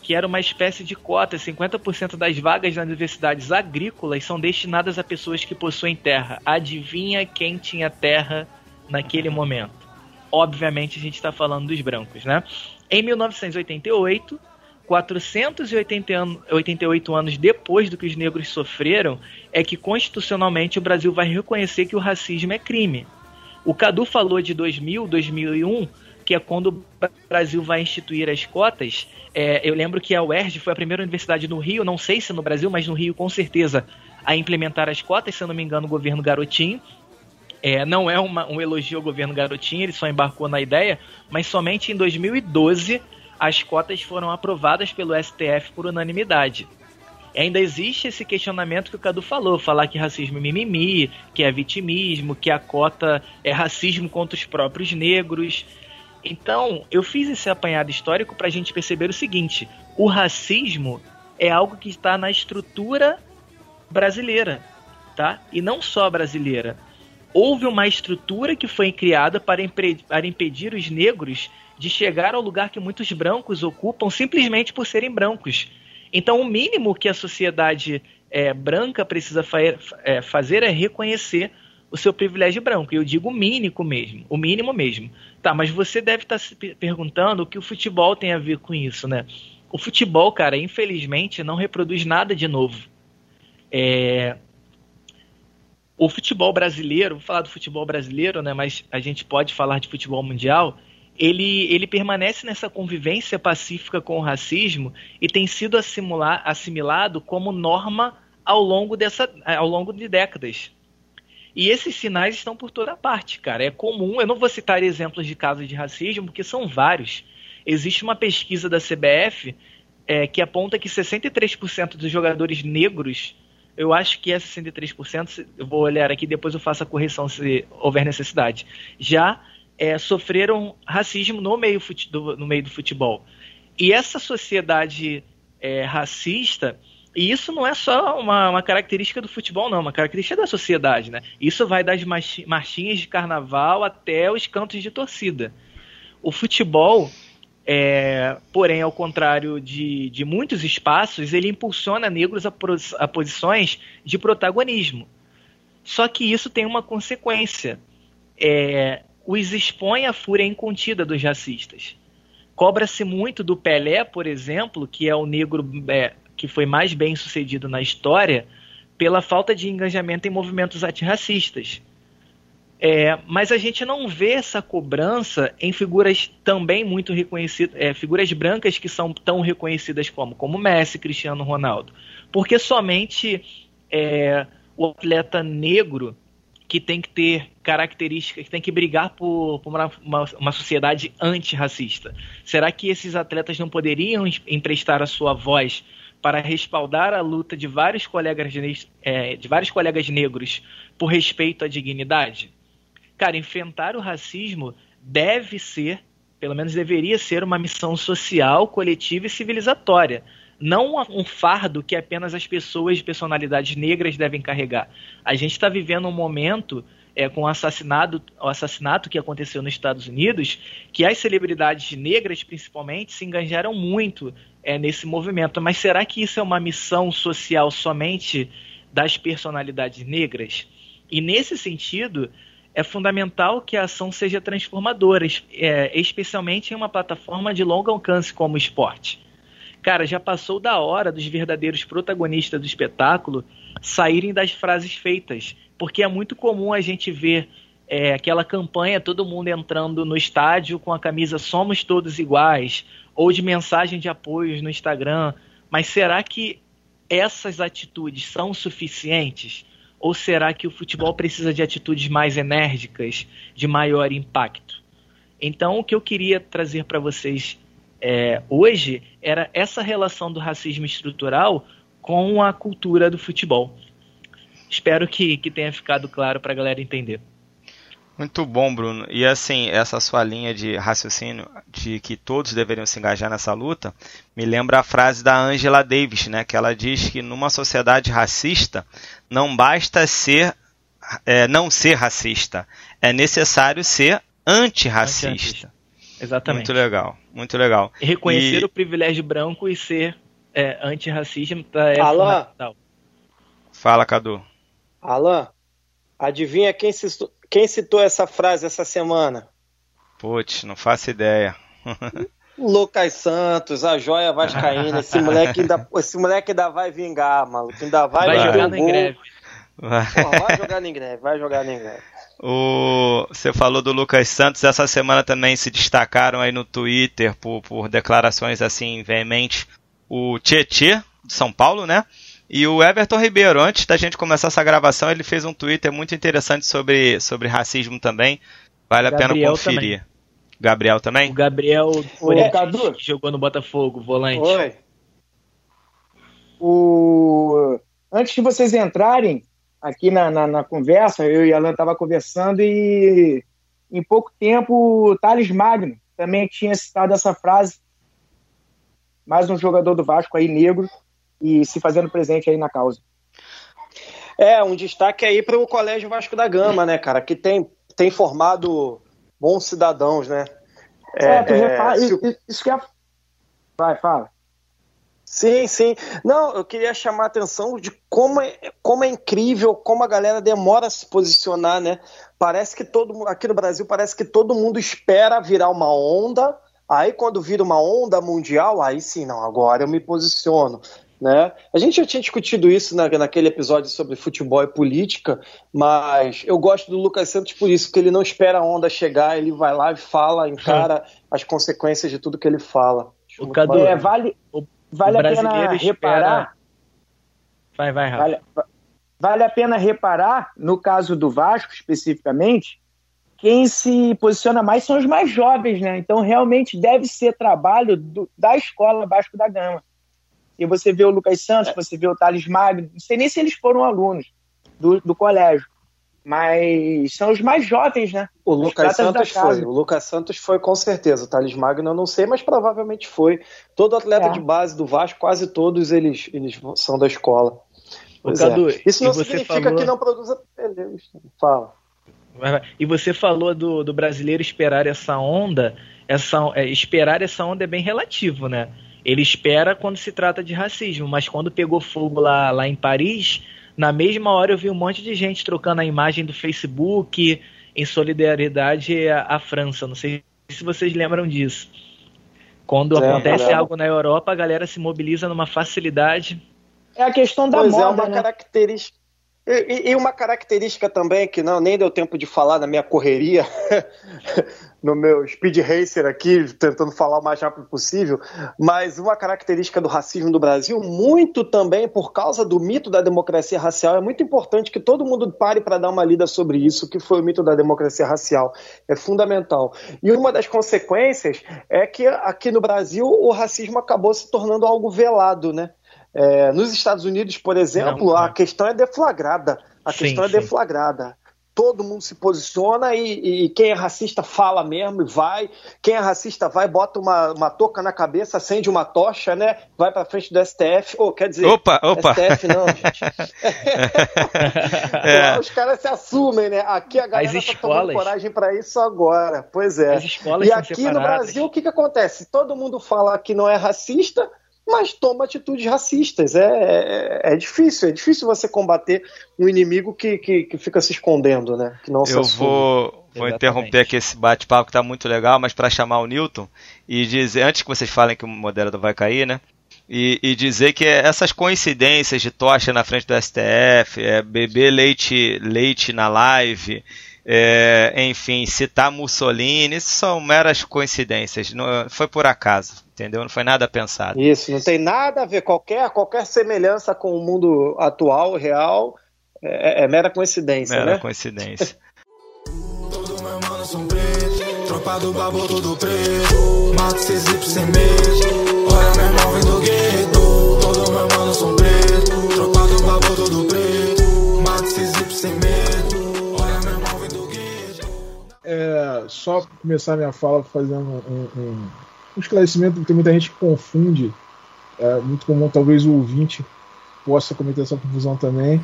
que era uma espécie de cota. 50% das vagas nas universidades agrícolas são destinadas a pessoas que possuem terra. Adivinha quem tinha terra naquele momento? Obviamente a gente está falando dos brancos, né? Em 1988, 488 anos depois do que os negros sofreram, é que constitucionalmente o Brasil vai reconhecer que o racismo é crime. O Cadu falou de 2000, 2001, que é quando o Brasil vai instituir as cotas. É, eu lembro que a UERJ foi a primeira universidade no Rio, não sei se no Brasil, mas no Rio com certeza, a implementar as cotas, se eu não me engano, o governo Garotinho. É, não é uma, um elogio ao governo Garotinho, ele só embarcou na ideia, mas somente em 2012 as cotas foram aprovadas pelo STF por unanimidade ainda existe esse questionamento que o Cadu falou, falar que racismo é mimimi, que é vitimismo, que a cota é racismo contra os próprios negros. Então, eu fiz esse apanhado histórico para a gente perceber o seguinte: o racismo é algo que está na estrutura brasileira, tá? E não só brasileira. Houve uma estrutura que foi criada para, para impedir os negros de chegar ao lugar que muitos brancos ocupam simplesmente por serem brancos então, o mínimo que a sociedade é, branca precisa fa é, fazer é reconhecer o seu privilégio branco. Eu digo mínimo mesmo, o mínimo mesmo. Tá, mas você deve estar tá se perguntando o que o futebol tem a ver com isso, né? O futebol, cara, infelizmente, não reproduz nada de novo. É... O futebol brasileiro, vou falar do futebol brasileiro, né? Mas a gente pode falar de futebol mundial ele, ele permanece nessa convivência pacífica com o racismo e tem sido assimilar, assimilado como norma ao longo, dessa, ao longo de décadas. E esses sinais estão por toda parte, cara. É comum, eu não vou citar exemplos de casos de racismo, porque são vários. Existe uma pesquisa da CBF é, que aponta que 63% dos jogadores negros, eu acho que é 63%, eu vou olhar aqui, depois eu faço a correção se houver necessidade. Já é, sofreram racismo no meio, do, no meio do futebol. E essa sociedade é, racista, e isso não é só uma, uma, característica do futebol, não, é uma característica da sociedade, né? Isso vai das marchinhas de carnaval até os cantos de torcida. O futebol É, porém, ao contrário de, de muitos espaços, ele impulsiona negros a, a posições de protagonismo. Só que isso tem uma consequência. É, os expõe à fúria incontida dos racistas. Cobra-se muito do Pelé, por exemplo, que é o negro é, que foi mais bem sucedido na história, pela falta de engajamento em movimentos antirracistas. É, mas a gente não vê essa cobrança em figuras também muito reconhecidas, é, figuras brancas que são tão reconhecidas como, como Messi, Cristiano Ronaldo. Porque somente é, o atleta negro que tem que ter características, que tem que brigar por, por uma, uma, uma, sociedade antirracista. Será que esses atletas não poderiam emprestar a sua voz para respaldar a luta de vários colegas, é, de vários colegas negros por respeito à dignidade? Cara, enfrentar o racismo deve ser, pelo menos deveria ser, uma missão social, coletiva e civilizatória. Não um fardo que apenas as pessoas de personalidades negras devem carregar. A gente está vivendo um momento é, com o assassinato, o assassinato que aconteceu nos Estados Unidos, que as celebridades negras, principalmente, se engajaram muito é, nesse movimento. Mas será que isso é uma missão social somente das personalidades negras? E nesse sentido, é fundamental que a ação seja transformadora, é, especialmente em uma plataforma de longo alcance como o esporte. Cara, já passou da hora dos verdadeiros protagonistas do espetáculo saírem das frases feitas, porque é muito comum a gente ver é, aquela campanha, todo mundo entrando no estádio com a camisa Somos Todos Iguais, ou de mensagem de apoio no Instagram. Mas será que essas atitudes são suficientes? Ou será que o futebol precisa de atitudes mais enérgicas, de maior impacto? Então, o que eu queria trazer para vocês é, hoje era essa relação do racismo estrutural com a cultura do futebol. Espero que, que tenha ficado claro para a galera entender. Muito bom, Bruno. E assim, essa sua linha de raciocínio de que todos deveriam se engajar nessa luta, me lembra a frase da Angela Davis, né? Que ela diz que numa sociedade racista não basta ser é, não ser racista, é necessário ser antirracista. Anti Exatamente. Muito legal, muito legal. E reconhecer e... o privilégio branco e ser é, antirracista é Alan, fundamental. Fala, Cadu. Alan, adivinha quem se quem citou essa frase essa semana? Putz, não faço ideia. Lucas Santos, a joia vascaína, esse moleque ainda, esse moleque ainda vai vingar, maluco, ainda vai, vai jogar no greve. Vai. vai jogar em greve, vai jogar em greve. O, você falou do Lucas Santos, essa semana também se destacaram aí no Twitter por, por declarações assim veementes o Tietê, de São Paulo, né? E o Everton Ribeiro, antes da gente começar essa gravação, ele fez um Twitter muito interessante sobre, sobre racismo também. Vale a Gabriel pena conferir. Também. Gabriel também? O Gabriel Oi, Cadu. que jogou no Botafogo, volante. Oi. O... Antes de vocês entrarem aqui na, na, na conversa, eu e a Alan estavam conversando e em pouco tempo o Thales Magno também tinha citado essa frase. Mais um jogador do Vasco aí, negro, e se fazendo presente aí na causa. É, um destaque aí para o Colégio Vasco da Gama, né, cara, que tem, tem formado bons cidadãos, né? É, é, tu repara, isso, isso que é. Vai, fala. Sim, sim. Não, eu queria chamar a atenção de como é, como é incrível, como a galera demora a se posicionar, né? Parece que todo aqui no Brasil parece que todo mundo espera virar uma onda. Aí quando vira uma onda mundial, aí sim, não, agora eu me posiciono. Né? A gente já tinha discutido isso na, naquele episódio sobre futebol e política, mas eu gosto do Lucas Santos por isso, que ele não espera a onda chegar, ele vai lá e fala, encara as consequências de tudo que ele fala. O Cadu, é, vale, vale a pena reparar. Vai, vai, Vale, vale a pena reparar, no caso do Vasco especificamente, quem se posiciona mais são os mais jovens, né? Então realmente deve ser trabalho do, da escola Vasco da Gama e você vê o Lucas Santos, é. você vê o Thales Magno, não sei nem se eles foram alunos do, do colégio, mas são os mais jovens, né? O Lucas Santos foi, o Lucas Santos foi com certeza, o Thales Magno eu não sei, mas provavelmente foi. Todo atleta é. de base do Vasco, quase todos eles, eles são da escola. Cadu, é. Isso não significa falou... que não produza pneus. Fala. E você falou do, do brasileiro esperar essa onda. Essa, é, esperar essa onda é bem relativo, né? Ele espera quando se trata de racismo, mas quando pegou fogo lá, lá em Paris, na mesma hora eu vi um monte de gente trocando a imagem do Facebook em solidariedade à, à França. Não sei se vocês lembram disso. Quando é, acontece algo na Europa, a galera se mobiliza numa facilidade. É a questão da pois moda, é uma né? característica. E, e, uma característica também que não nem deu tempo de falar na minha correria, no meu speed racer aqui, tentando falar o mais rápido possível, mas uma característica do racismo do Brasil, muito também por causa do mito da democracia racial, é muito importante que todo mundo pare para dar uma lida sobre isso, que foi o mito da democracia racial, é fundamental. E uma das consequências é que aqui no Brasil o racismo acabou se tornando algo velado, né? É, nos Estados Unidos, por exemplo, não, a questão é deflagrada. A sim, questão é sim. deflagrada. Todo mundo se posiciona e, e, quem é racista fala mesmo e vai. Quem é racista vai, bota uma, uma touca na cabeça, acende uma tocha, né? Vai pra frente do STF. Ou oh, quer dizer, opa, opa. STF não, gente. é. Os caras se assumem, né? Aqui a galera As tá tomando coragem para isso agora. Pois é. e aqui no Brasil, o que, que acontece? Todo mundo fala que não é racista, mas toma atitudes racistas. É, é, é, difícil, é difícil você combater um inimigo que, que, que fica se escondendo, né? Que não Eu vou, vou interromper aqui esse bate-papo que tá muito legal, mas para chamar o Newton e dizer, antes que vocês falem que o moderador vai cair, né? E, e, dizer que essas coincidências de tocha na frente do STF, é, beber leite, leite na live, é, enfim, citar Mussolini, isso são meras coincidências, não, foi por acaso, entendeu? Não foi nada pensado. Isso, não tem nada a ver, qualquer, qualquer semelhança com o mundo atual, real, é, é mera coincidência, mera né? coincidência. Todo meu mano são preto, tropa do babo tudo preto, mato cês sem medo, olha meu irmão vem do gueto, é, só começar minha fala fazendo um, um, um esclarecimento, porque tem muita gente que confunde, é muito comum talvez o ouvinte possa cometer essa confusão também,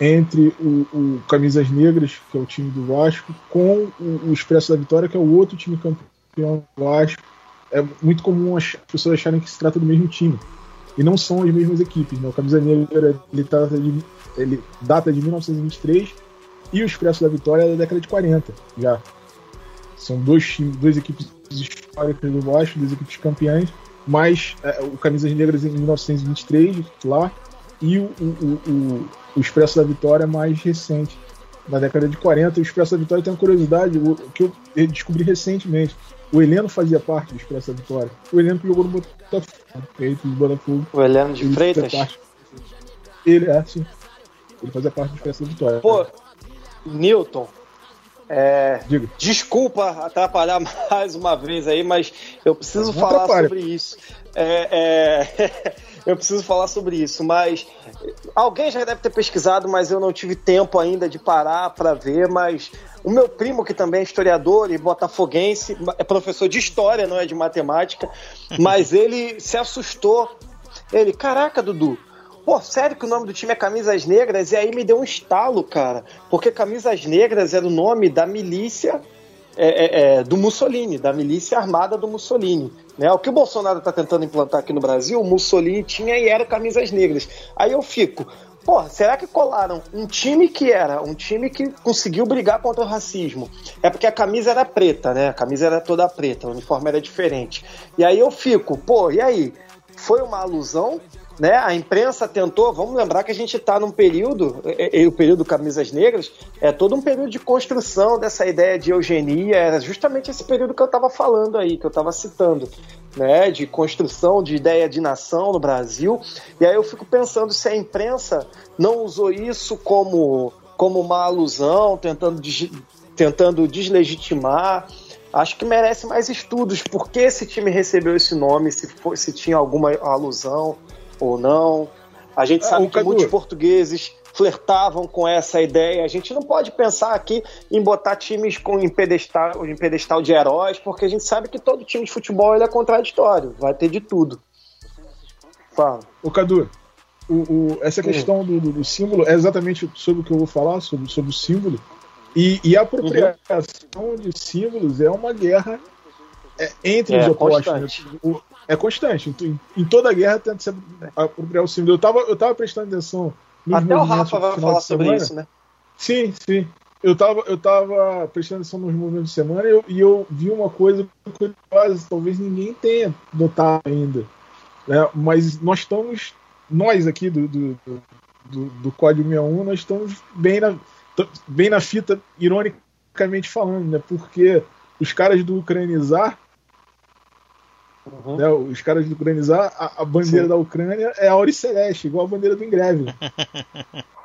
entre o, o, Camisas Negras, que é o time do Vasco, com o, o, Expresso da Vitória, que é o outro time campeão do Vasco. É muito comum as pessoas acharem que se trata do mesmo time. E não são as mesmas equipes. Né? O Camisa Negra ele data, de, ele data de 1923 e o Expresso da Vitória é da década de 40 já. São dois times, duas equipes históricas do Vasco, duas equipes campeãs, mas é, o Camisas Negras em 1923 lá e o, o, o, o Expresso da Vitória mais recente, na década de 40. O Expresso da Vitória tem uma curiosidade o, que eu descobri recentemente. O Heleno fazia parte do Expresso da Vitória. O Heleno que jogou no Botafogo. Botafogo. O Heleno de ele Freitas? Ele é, sim. Ele fazia parte do Expresso da Vitória. Pô, Newton, é, desculpa atrapalhar mais uma vez aí, mas eu preciso Não falar atrapalha. sobre isso. É, é, eu preciso falar sobre isso, mas alguém já deve ter pesquisado, mas eu não tive tempo ainda de parar para ver. Mas o meu primo, que também é historiador e botafoguense, é professor de história, não é de matemática, mas ele se assustou. Ele, caraca, Dudu, Pô, sério que o nome do time é Camisas Negras? E aí me deu um estalo, cara. Porque Camisas Negras era o nome da milícia é, é, é, do Mussolini, da milícia armada do Mussolini. Né? O que o Bolsonaro está tentando implantar aqui no Brasil, o Mussolini tinha e era Camisas Negras. Aí eu fico, Pô, será que colaram um time que era um time que conseguiu brigar contra o racismo? É porque a camisa era preta, né? A camisa era toda preta, o uniforme era diferente. E aí eu fico, pô, e aí? Foi uma alusão né? A imprensa tentou, vamos lembrar que a gente está num período, e, e, o período Camisas Negras, é todo um período de construção dessa ideia de eugenia, era justamente esse período que eu estava falando aí, que eu estava citando, né? De construção de ideia de nação no Brasil. E aí eu fico pensando se a imprensa não usou isso como, como uma alusão, tentando, tentando deslegitimar acho que merece mais estudos. Por que esse time recebeu esse nome? Se, se tinha alguma alusão? Ou não. A gente é, sabe que Cadu... muitos portugueses flertavam com essa ideia. A gente não pode pensar aqui em botar times com, em, pedestal, em pedestal de heróis, porque a gente sabe que todo time de futebol ele é contraditório, vai ter de tudo. Fala. O Cadu, o, o, essa questão do, do, do, símbolo é exatamente sobre o que eu vou falar, sobre, sobre o símbolo. E, e a apropriação de símbolos é uma guerra é, entre É, os opostos. né? O- É constante. Em, em toda guerra tenta se apropriar o símbolo. Eu tava, eu tava prestando atenção nos Até o Rafa vai falar sobre isso, né? Sim, sim. Eu tava, eu tava prestando atenção nos movimentos de semana e eu, e eu vi uma coisa curiosa, talvez ninguém tenha notado ainda. né? Mas nós estamos, nós aqui do, do, do, do Código 61, nós estamos bem na, bem na fita, ironicamente falando, né? Porque os caras do Ucranizar, Uhum. né? Os caras do Ucranizar, a, a bandeira Sim. da Ucrânia é a Celeste, igual a bandeira do Ingreve.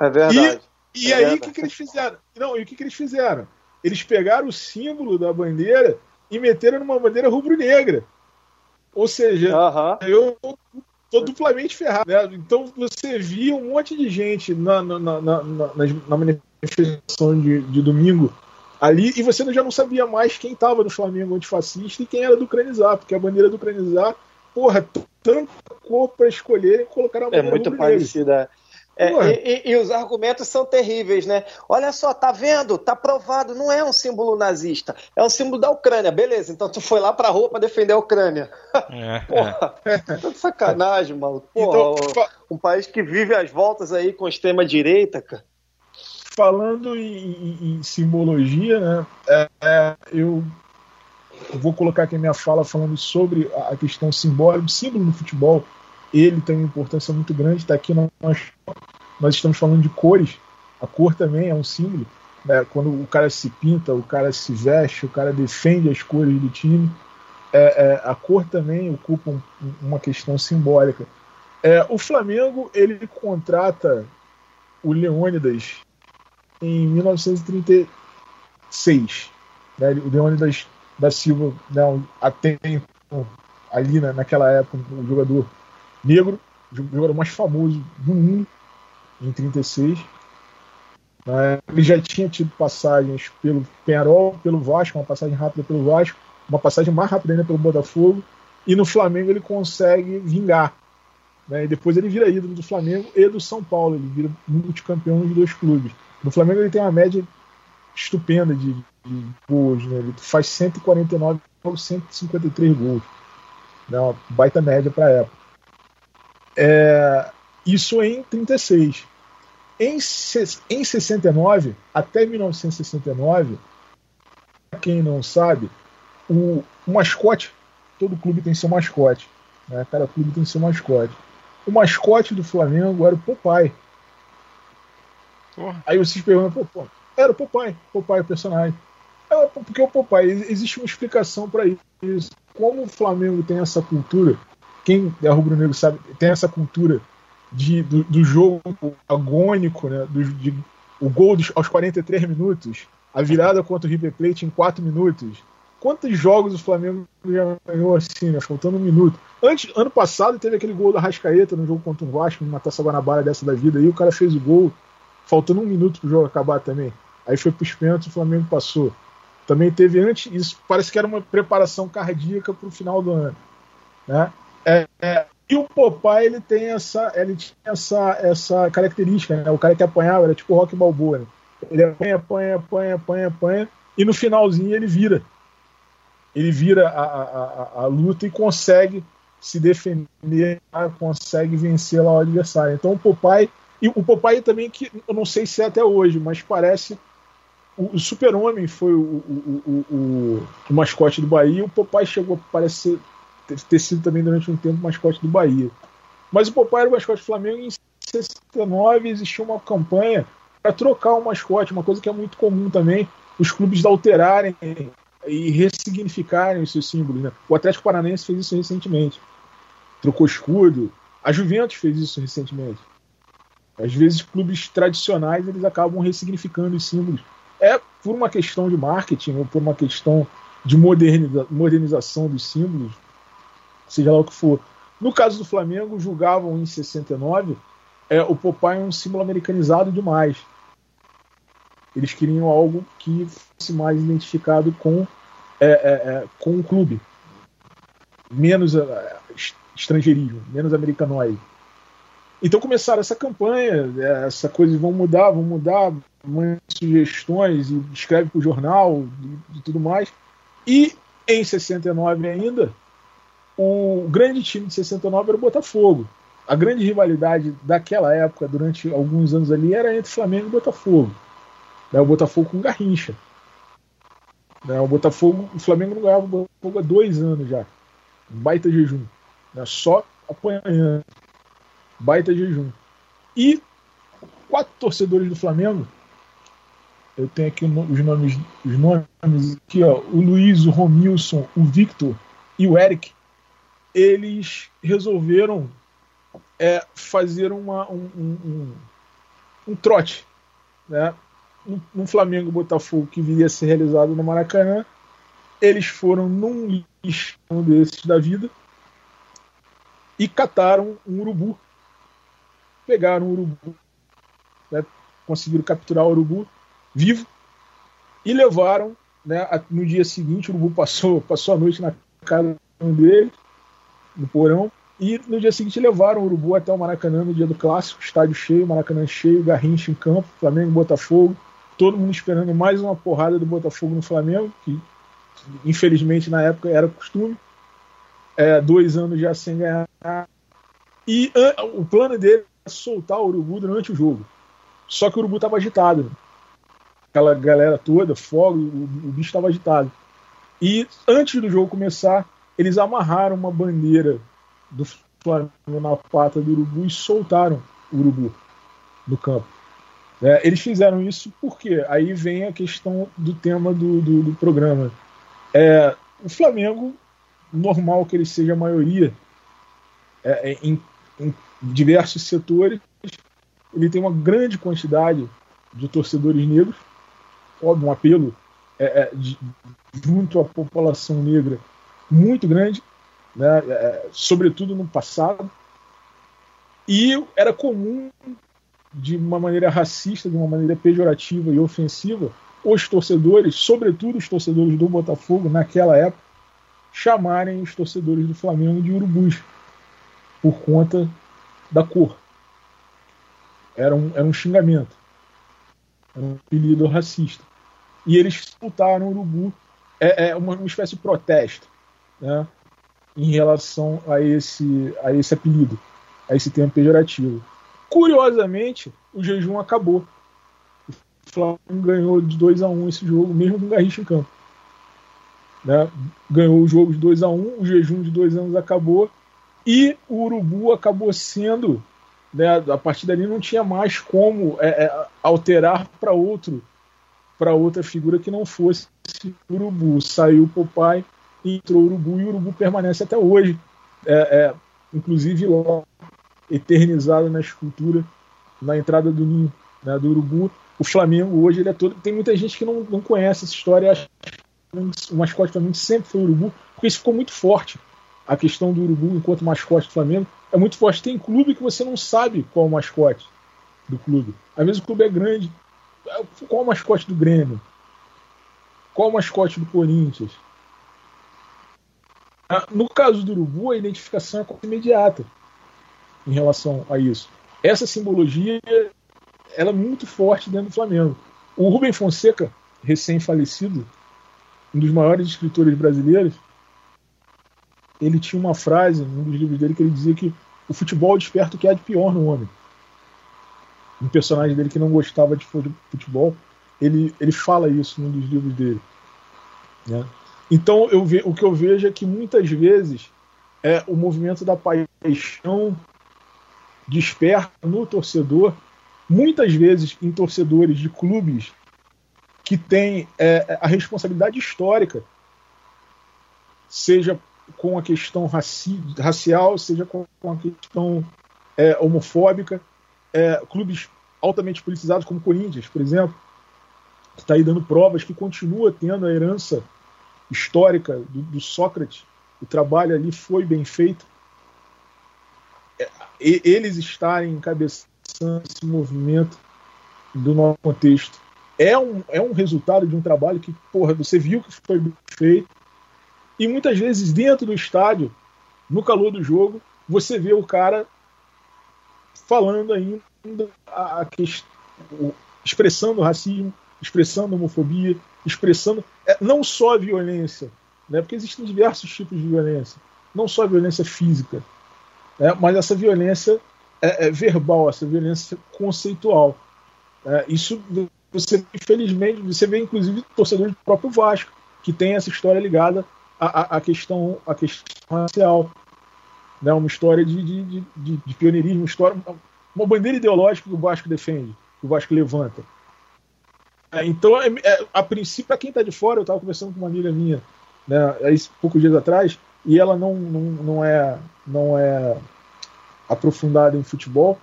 É verdade. E É aí, o verdade. que, que eles fizeram? Não, e o que, que eles fizeram? Eles pegaram o símbolo da bandeira e meteram numa bandeira rubro-negra. Ou seja, Aham. eu tô duplamente ferrado. né? Então você via um monte de gente na, na, na, na, na- na manifestação de, de domingo ali e você já não sabia mais quem estava do Flamengo antifascista e quem era do Ucranizar, porque a bandeira do Ucranizar, porra, tanta cor para escolher e colocaram a É bandeira muito rubro-negra. parecida. É, e, e- e os argumentos são terríveis, né? Olha só, tá vendo? Tá provado, não é um símbolo nazista, é um símbolo da Ucrânia. Beleza, então tu foi lá pra rua pra defender a Ucrânia. É, é. Porra, tá de sacanagem, mano. Porra, Então, um país que vive às voltas aí com extrema direita, cara. Falando em, em- em simbologia, né, é, é, eu vou colocar aqui a minha fala falando sobre a questão simbólica, o símbolo no futebol, ele tem uma importância muito grande, está aqui nós, nós estamos falando de cores, a cor também é um símbolo, né, quando o cara se pinta, o cara se veste, o cara defende as cores do time, é, é, a cor também ocupa um- uma questão simbólica. É, o Flamengo, ele contrata o Leônidas em 1936. Né? O Leônidas da Silva, né, um- até ali na, naquela época, o jogador negro, o jogador mais famoso do mundo, em 36. Né? Ele já tinha tido passagens pelo Penarol, pelo Vasco, uma passagem rápida pelo Vasco, uma passagem mais rápida ainda pelo Botafogo, e no Flamengo ele consegue vingar. Né? E depois ele vira ídolo do Flamengo e do São Paulo, ele vira multicampeão dos dois clubes. No Flamengo ele tem uma média estupenda de, de gols, né? ele faz 149 jogos, 153 gols. Né? Uma baita média para a época. É, isso em 36. Em, em 69, até 1969, pra quem não sabe, o, o mascote, todo clube tem seu mascote. Né? Cada clube tem seu mascote. O mascote do Flamengo era o Popeye. Porra. Aí vocês perguntam, pô, era o Popeye, Popeye o personagem. É, porque o Popeye, existe uma explicação para isso. Como o Flamengo tem essa cultura, quem é rubro-negro sabe, tem essa cultura de, do, do jogo agônico, né? Do, de, o gol dos, aos 43 minutos, a virada contra o River Plate em 4 minutos. Quantos jogos o Flamengo já ganhou assim, né? Faltando um minuto. Antes, ano passado teve aquele gol da Rascaeta no jogo contra o Vasco, numa taça Guanabara dessa da vida, aí o cara fez o gol, faltando um minuto pro jogo acabar também. Aí foi pros pênaltis o Flamengo passou. Também teve antes, isso parece que era uma preparação cardíaca pro final do ano. Né? É, é, e o Popeye ele tem essa, ele tinha essa, essa característica, né? O cara que apanhava era tipo o Rock Balboa, né? Ele apanha, apanha, apanha, apanha, apanha, e no finalzinho ele vira. Ele vira a, a, a, a luta e consegue se defender, consegue vencer lá o adversário. Então o Popeye, e o Popeye também, que eu não sei se é até hoje, mas parece. O, o Super-Homem foi o, o, o, mascote do Bahia, o Popeye chegou ter, ter sido também durante um tempo mascote do Bahia. Mas o Popeye era o mascote do Flamengo e em 69 existiu uma campanha para trocar o mascote, uma coisa que é muito comum também, os clubes alterarem e ressignificarem os seus símbolos. Né? O Atlético Paranaense fez isso recentemente. Trocou escudo. A Juventus fez isso recentemente. Às vezes, clubes tradicionais eles acabam ressignificando os símbolos. É por uma questão de marketing ou por uma questão de moderniza modernização dos símbolos, seja lá o que for. No caso do Flamengo, julgavam em 69 é, o Popeye um símbolo americanizado demais. Eles queriam algo que fosse mais identificado com, é, é, é, com o clube. Menos é, estrangeirismo, menos americanoide. Então começaram essa campanha, é, essa coisa de vão mudar, vão mudar, manda sugestões e escreve para o jornal e, e tudo mais. E em 69 ainda, o grande time de 69 era o Botafogo. A grande rivalidade daquela época, durante alguns anos ali, era entre Flamengo e Botafogo. O Botafogo com Garrincha. Né, o Botafogo, o Flamengo não ganhava o Botafogo há dois anos já. Um baita jejum. Né, só apanhando. Baita jejum. E quatro torcedores do Flamengo. Eu tenho aqui os nomes, os nomes aqui, ó. O Luiz, o Romilson, o Victor e o Eric. Eles resolveram é, fazer uma, um, um, um, um trote, né? no, Flamengo Botafogo que viria a ser realizado no Maracanã, eles foram num lixão desses da vida e cataram um urubu. Pegaram um urubu, né, conseguiram capturar o urubu vivo e levaram. Né, no dia seguinte, o urubu passou, passou a noite na casa dele, no porão, e no dia seguinte levaram o Urubu até o Maracanã no dia do clássico, estádio cheio, Maracanã cheio, Garrincha em campo, Flamengo Botafogo todo mundo esperando mais uma porrada do Botafogo no Flamengo, que infelizmente na época era costume. É, dois anos já sem ganhar. E o plano dele soltar o Urubu durante o jogo. Só que o Urubu estava agitado. Aquela galera toda, fogo, o, o bicho estava agitado. E antes do jogo começar, eles amarraram uma bandeira do Flamengo na pata do Urubu e soltaram o Urubu no campo. É, eles fizeram isso porque aí vem a questão do tema do, do, do programa. É, o Flamengo, normal que ele seja a maioria é, é, em, em, diversos setores, ele tem uma grande quantidade de torcedores negros, óbvio, um apelo é, é de, junto à população negra muito grande, né, é, sobretudo no passado. E era comum de uma maneira racista, de uma maneira pejorativa e ofensiva, os torcedores, sobretudo os torcedores do Botafogo, naquela época, chamarem os torcedores do Flamengo de urubus, por conta da cor. Era um, era um xingamento, era um apelido racista. E eles soltaram o urubu, é, é uma, uma espécie de protesto né, em relação a esse, a esse apelido, a esse termo pejorativo. Curiosamente, o jejum acabou. O Flamengo ganhou de 2 a 1 um esse jogo, mesmo com o Garrincha em campo. Né? Ganhou o jogo de 2 a 1 um, o jejum de dois anos acabou e o Urubu acabou sendo. Né, a partir dali não tinha mais como é, é, alterar para outro para outra figura que não fosse o Urubu. Saiu o Popeye, entrou o Urubu e o Urubu permanece até hoje. É, é inclusive lá eternizado na escultura, na entrada do ninho né, do urubu. O Flamengo hoje ele é todo. Tem muita gente que não, não conhece essa história. Acha que o mascote Flamengo sempre foi o urubu, porque isso ficou muito forte. A questão do urubu enquanto mascote do Flamengo é muito forte. Tem clube que você não sabe qual é o mascote do clube. Às vezes o clube é grande. Qual é o mascote do Grêmio? Qual é o mascote do Corinthians? Ah, no caso do urubu, a identificação é imediata em relação a isso. Essa simbologia ela é muito forte dentro do Flamengo. O Rubem Fonseca, recém-falecido, um dos maiores escritores brasileiros, ele tinha uma frase num dos livros dele que ele dizia que o futebol desperta o que há de pior no homem. Um personagem dele que não gostava de futebol, ele, ele fala isso num dos livros dele. Né? Então eu ve, o que eu vejo é que muitas vezes é o movimento da paixão desperta no torcedor, muitas vezes em torcedores de clubes que têm é, a responsabilidade histórica, seja com a questão raci racial, seja com, a questão é, homofóbica, é, clubes altamente politizados como Corinthians, por exemplo, que está aí dando provas que continua tendo a herança histórica do, do Sócrates, o trabalho ali foi bem feito. Eles estarem encabeçando esse movimento do nosso contexto é um, é um resultado de um trabalho que, porra, você viu que foi feito. E muitas vezes dentro do estádio, no calor do jogo, você vê o cara falando ainda a, a expressando racismo, expressando homofobia, expressando é, não só a violência, né, porque existem diversos tipos de violência, não só a violência física, né, mas essa violência é, é verbal, essa violência conceitual. É, isso você, infelizmente, você vê inclusive torcedores do próprio Vasco, que tem essa história ligada à, à, questão, à questão racial. Né, uma história de, de, de, de pioneirismo, uma, história, uma bandeira ideológica que o Vasco defende, que o Vasco levanta. É, então, é, é, a princípio, para quem está de fora, eu estava conversando com uma amiga minha, né, aí, poucos dias atrás, e ela não, não, não, é, não é aprofundada em futebol,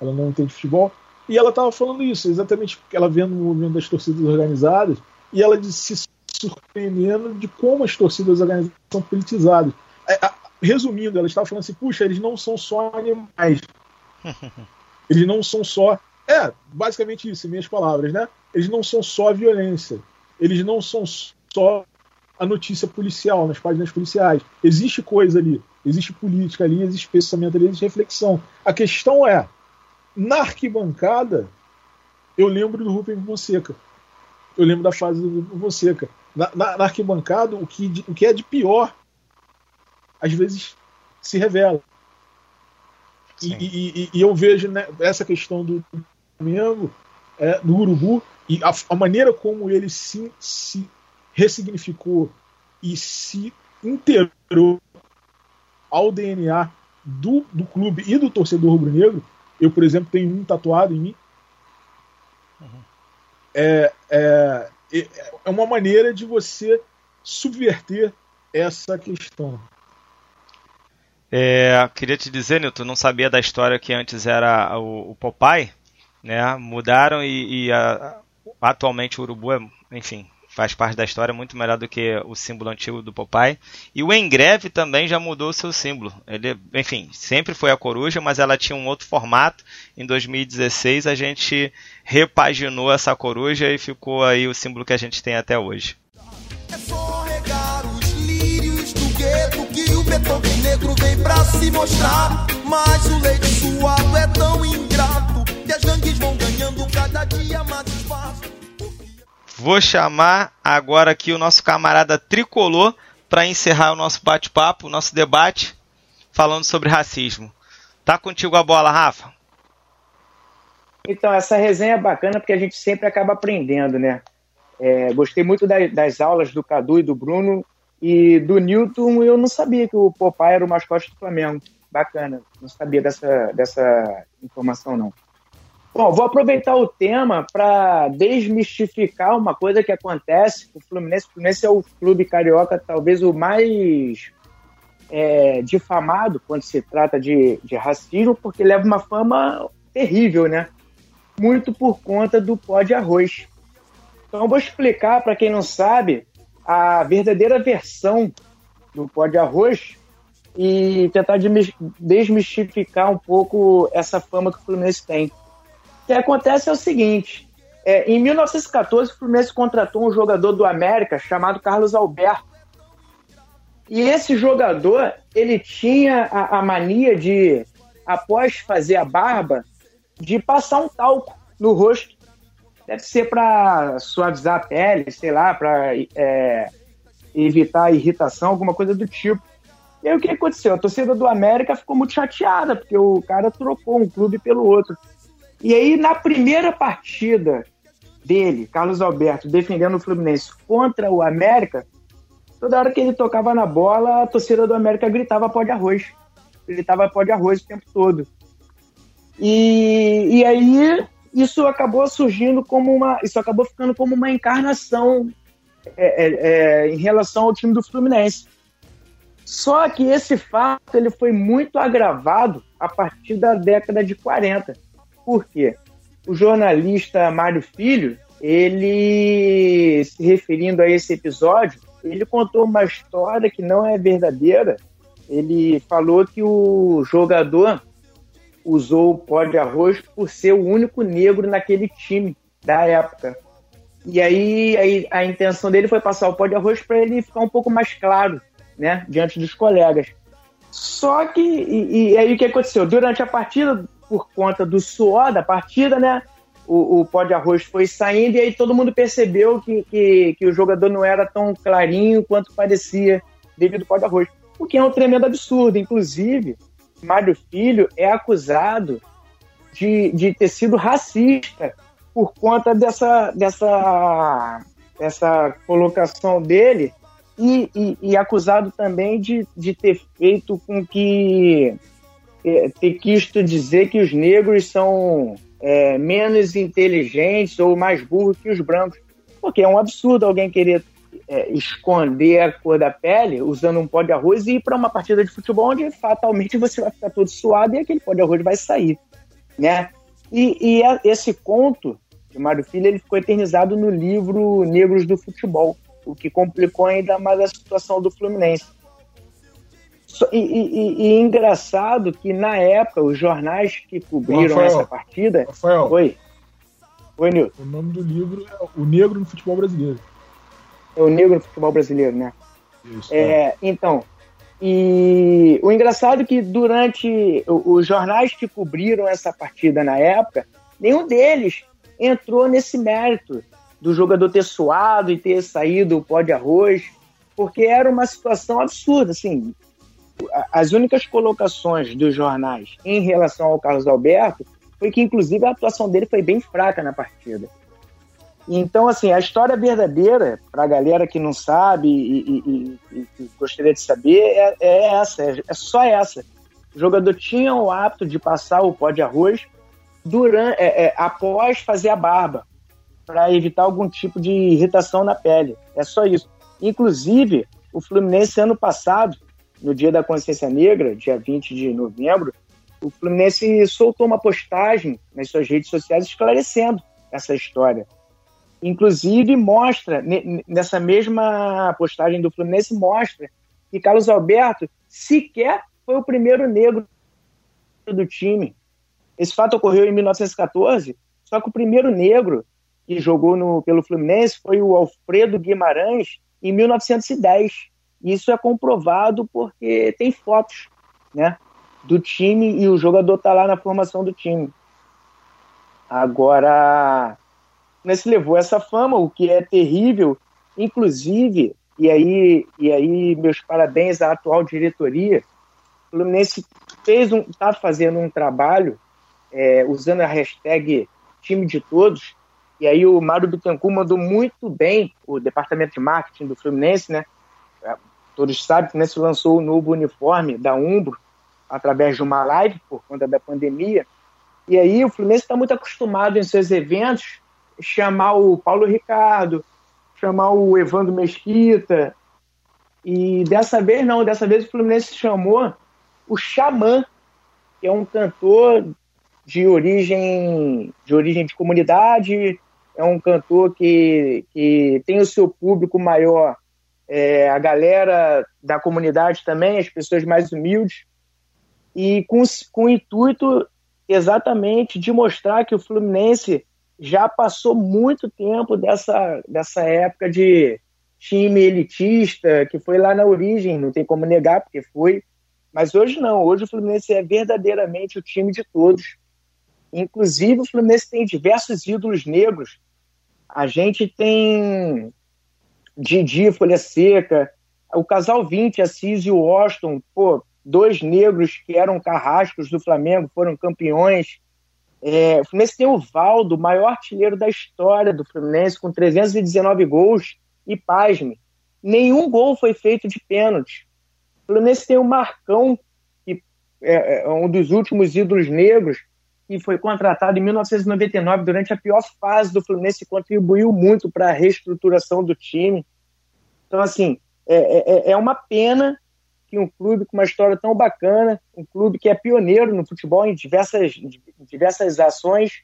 ela não entende futebol, e ela estava falando isso, exatamente ela vendo o movimento das torcidas organizadas, e ela disse, se surpreendendo de como as torcidas organizadas são politizadas. É, resumindo, ela estava falando assim, puxa, eles não são só animais. Eles não são só. É, basicamente isso, em minhas palavras, né? Eles não são só violência. Eles não são só a notícia policial, nas páginas policiais. Existe coisa ali, existe política ali, existe pensamento ali, existe reflexão. A questão é, na arquibancada, eu lembro do Rubem Fonseca. Eu lembro da fase do Fonseca. Na, na, na, arquibancada, o que, o que é de pior, às vezes se revela. E, e, e, eu vejo né, essa questão do Flamengo, é, do Urubu, e a, a maneira como ele se, se ressignificou e se integrou ao DNA do, do clube e do torcedor rubro-negro. Eu, por exemplo, tenho um tatuado em mim. Uhum. É, é, é uma maneira de você subverter essa questão. É, queria te dizer, Nilton, não sabia da história que antes era o, o Popeye, né? Mudaram e, e a, atualmente o Urubu é, enfim, faz parte da história muito melhor do que o símbolo antigo do Popeye. E o Engreve também já mudou o seu símbolo. Ele, enfim, sempre foi a coruja, mas ela tinha um outro formato. Em 2016 a gente repaginou essa coruja e ficou aí o símbolo que a gente tem até hoje. É só regar os lírios do gueto que o Beethoven negro vem pra se mostrar. Mas o leite suado é tão ingrato que as gangues vão ganhando cada dia mais espaço. Vou chamar agora aqui o nosso camarada tricolor para encerrar o nosso bate-papo, o nosso debate, falando sobre racismo. Tá contigo a bola, Rafa? Então, essa resenha é bacana porque a gente sempre acaba aprendendo, né? É, gostei muito das, aulas do Cadu e do Bruno e do Newton. Eu não sabia que o Popeye era o mascote do Flamengo. Bacana, não sabia dessa, dessa informação, não. Bom, vou aproveitar o tema para desmistificar uma coisa que acontece com o Fluminense. O Fluminense é o clube carioca, talvez o mais é, difamado quando se trata de, de racismo, porque leva uma fama terrível, né? Muito por conta do pó de arroz. Então, vou explicar para quem não sabe a verdadeira versão do pó de arroz e tentar desmistificar um pouco essa fama que o Fluminense tem. O que acontece é o seguinte: é, em 1914, o Fluminense contratou um jogador do América chamado Carlos Alberto. E esse jogador, ele tinha a, a mania de, após fazer a barba, de passar um talco no rosto. Deve ser para suavizar a pele, sei lá, para é, evitar irritação, alguma coisa do tipo. E aí o que aconteceu? A torcida do América ficou muito chateada, porque o cara trocou um clube pelo outro. E aí, na primeira partida dele, Carlos Alberto, defendendo o Fluminense contra o América, toda hora que ele tocava na bola, a torcida do América gritava pó de arroz. Gritava pó de arroz o tempo todo. E, e aí, isso acabou surgindo como uma. Isso acabou ficando como uma encarnação é, é, é, em relação ao time do Fluminense. Só que esse fato ele foi muito agravado a partir da década de 40 por quê? O jornalista Mário Filho, ele, se referindo a esse episódio, ele contou uma história que não é verdadeira. Ele falou que o jogador usou o pó de arroz por ser o único negro naquele time da época. E aí a, a intenção dele foi passar o pó de arroz para ele ficar um pouco mais claro, né, diante dos colegas. Só que, e, e, aí o que aconteceu? Durante a partida, por conta do suor da partida, né? O, o pó de arroz foi saindo e aí todo mundo percebeu que, que, que o jogador não era tão clarinho quanto parecia devido ao pó de arroz. O que é um tremendo absurdo. Inclusive, Mário Filho é acusado de, de ter sido racista por conta dessa, dessa, dessa colocação dele e, e, e acusado também de, de ter feito com que é, ter quisto dizer que os negros são é, menos inteligentes ou mais burros que os brancos. Porque é um absurdo alguém querer é, esconder a cor da pele usando um pó de arroz e ir para uma partida de futebol onde fatalmente você vai ficar todo suado e aquele pó de arroz vai sair. Né? E, e a, esse conto de Mário Filho ele ficou eternizado no livro Negros do Futebol, o que complicou ainda mais a situação do Fluminense. E, e, e, engraçado que na época os jornais que cobriram Rafael, essa partida. Rafael, Oi. Oi, Nilton. O nome do livro é O Negro no Futebol Brasileiro. É o Negro no Futebol Brasileiro, né? Isso. É, é. Então. E o engraçado é que durante os jornais que cobriram essa partida na época, nenhum deles entrou nesse mérito do jogador ter suado e ter saído o pó de arroz, porque era uma situação absurda, assim, as únicas colocações dos jornais em relação ao Carlos Alberto foi que, inclusive, a atuação dele foi bem fraca na partida. Então, assim, a história verdadeira, para a galera que não sabe e, e, e, e gostaria de saber, é, é essa, é, é, só essa. O jogador tinha o hábito de passar o pó de arroz durante, é, é, após fazer a barba, para evitar algum tipo de irritação na pele. É só isso. Inclusive, o Fluminense, ano passado, no Dia da Consciência Negra, dia 20 de novembro, o Fluminense soltou uma postagem nas suas redes sociais esclarecendo essa história. Inclusive, mostra, nessa mesma postagem do Fluminense, mostra que Carlos Alberto sequer foi o primeiro negro do time. Esse fato ocorreu em 1914, só que o primeiro negro que jogou no, pelo Fluminense foi o Alfredo Guimarães em 1910. Isso é comprovado porque tem fotos, né, do time e o jogador está lá na formação do time. Agora, Fluminense levou essa fama, o que é terrível, inclusive, e aí, e aí meus parabéns à atual diretoria. O Fluminense fez um, está fazendo um trabalho é, usando a hashtag time de todos. E aí o Mário Bittencourt mandou muito bem o departamento de marketing do Fluminense, né? Todos sabem que né, se lançou o novo uniforme da Umbro através de uma live por conta da pandemia. E aí o Fluminense está muito acostumado em seus eventos chamar o Paulo Ricardo, chamar o Evandro Mesquita. E dessa vez não, dessa vez o Fluminense chamou o Xamã, que é um cantor de origem de origem de comunidade, é um cantor que, que tem o seu público maior é, a galera da comunidade também, as pessoas mais humildes, e com, com o intuito exatamente de mostrar que o Fluminense já passou muito tempo dessa, dessa época de time elitista, que foi lá na origem, não tem como negar, porque foi. Mas hoje não, hoje o Fluminense é verdadeiramente o time de todos. Inclusive, o Fluminense tem diversos ídolos negros. A gente tem Didi, Folha Seca, o casal 20, Assis e o Washington, pô, dois negros que eram carrascos do Flamengo, foram campeões. É, o Fluminense tem o Valdo, maior artilheiro da história do Fluminense, com 319 gols. E pasme, nenhum gol foi feito de pênalti. O Fluminense tem o Marcão, que é, é um dos últimos ídolos negros, que foi contratado em 1999 durante a pior fase do Fluminense e contribuiu muito para a reestruturação do time. Então, assim, é, é, é, uma pena que um clube com uma história tão bacana, um clube que é pioneiro no futebol em diversas, diversas ações,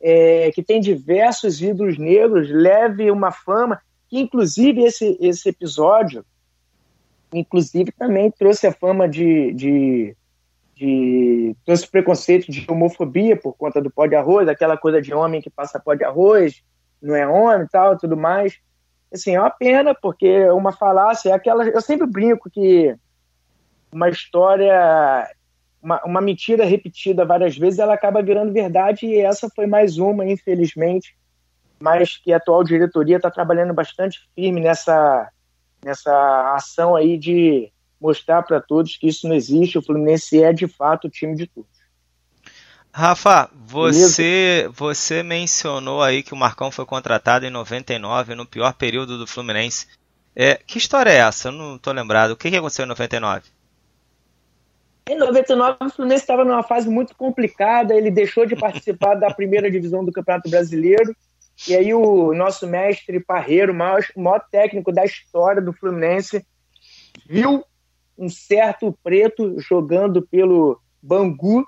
é, que tem diversos ídolos negros, leve uma fama, que inclusive esse, esse episódio, inclusive também trouxe a fama de, de de trouxe preconceito de homofobia por conta do pó de arroz, aquela coisa de homem que passa pó de arroz, não é homem e tal, tudo mais. Assim, é uma pena, porque é uma falácia, é aquela, eu sempre brinco que uma história uma, uma mentira repetida várias vezes, ela acaba virando verdade e essa foi mais uma, infelizmente, mas que a atual diretoria está trabalhando bastante firme nessa, nessa ação aí de mostrar para todos que isso não existe, o Fluminense é de fato o time de todos. Rafa, você, você mencionou aí que o Marcão foi contratado em 99, no pior período do Fluminense. É, que história é essa? Eu não estou lembrado. O que, que aconteceu em 99? Em 99, o Fluminense estava numa fase muito complicada, ele deixou de participar da primeira divisão do Campeonato Brasileiro, e aí o nosso mestre Parreiro, o maior, o maior técnico da história do Fluminense, viu um certo preto jogando pelo Bangu,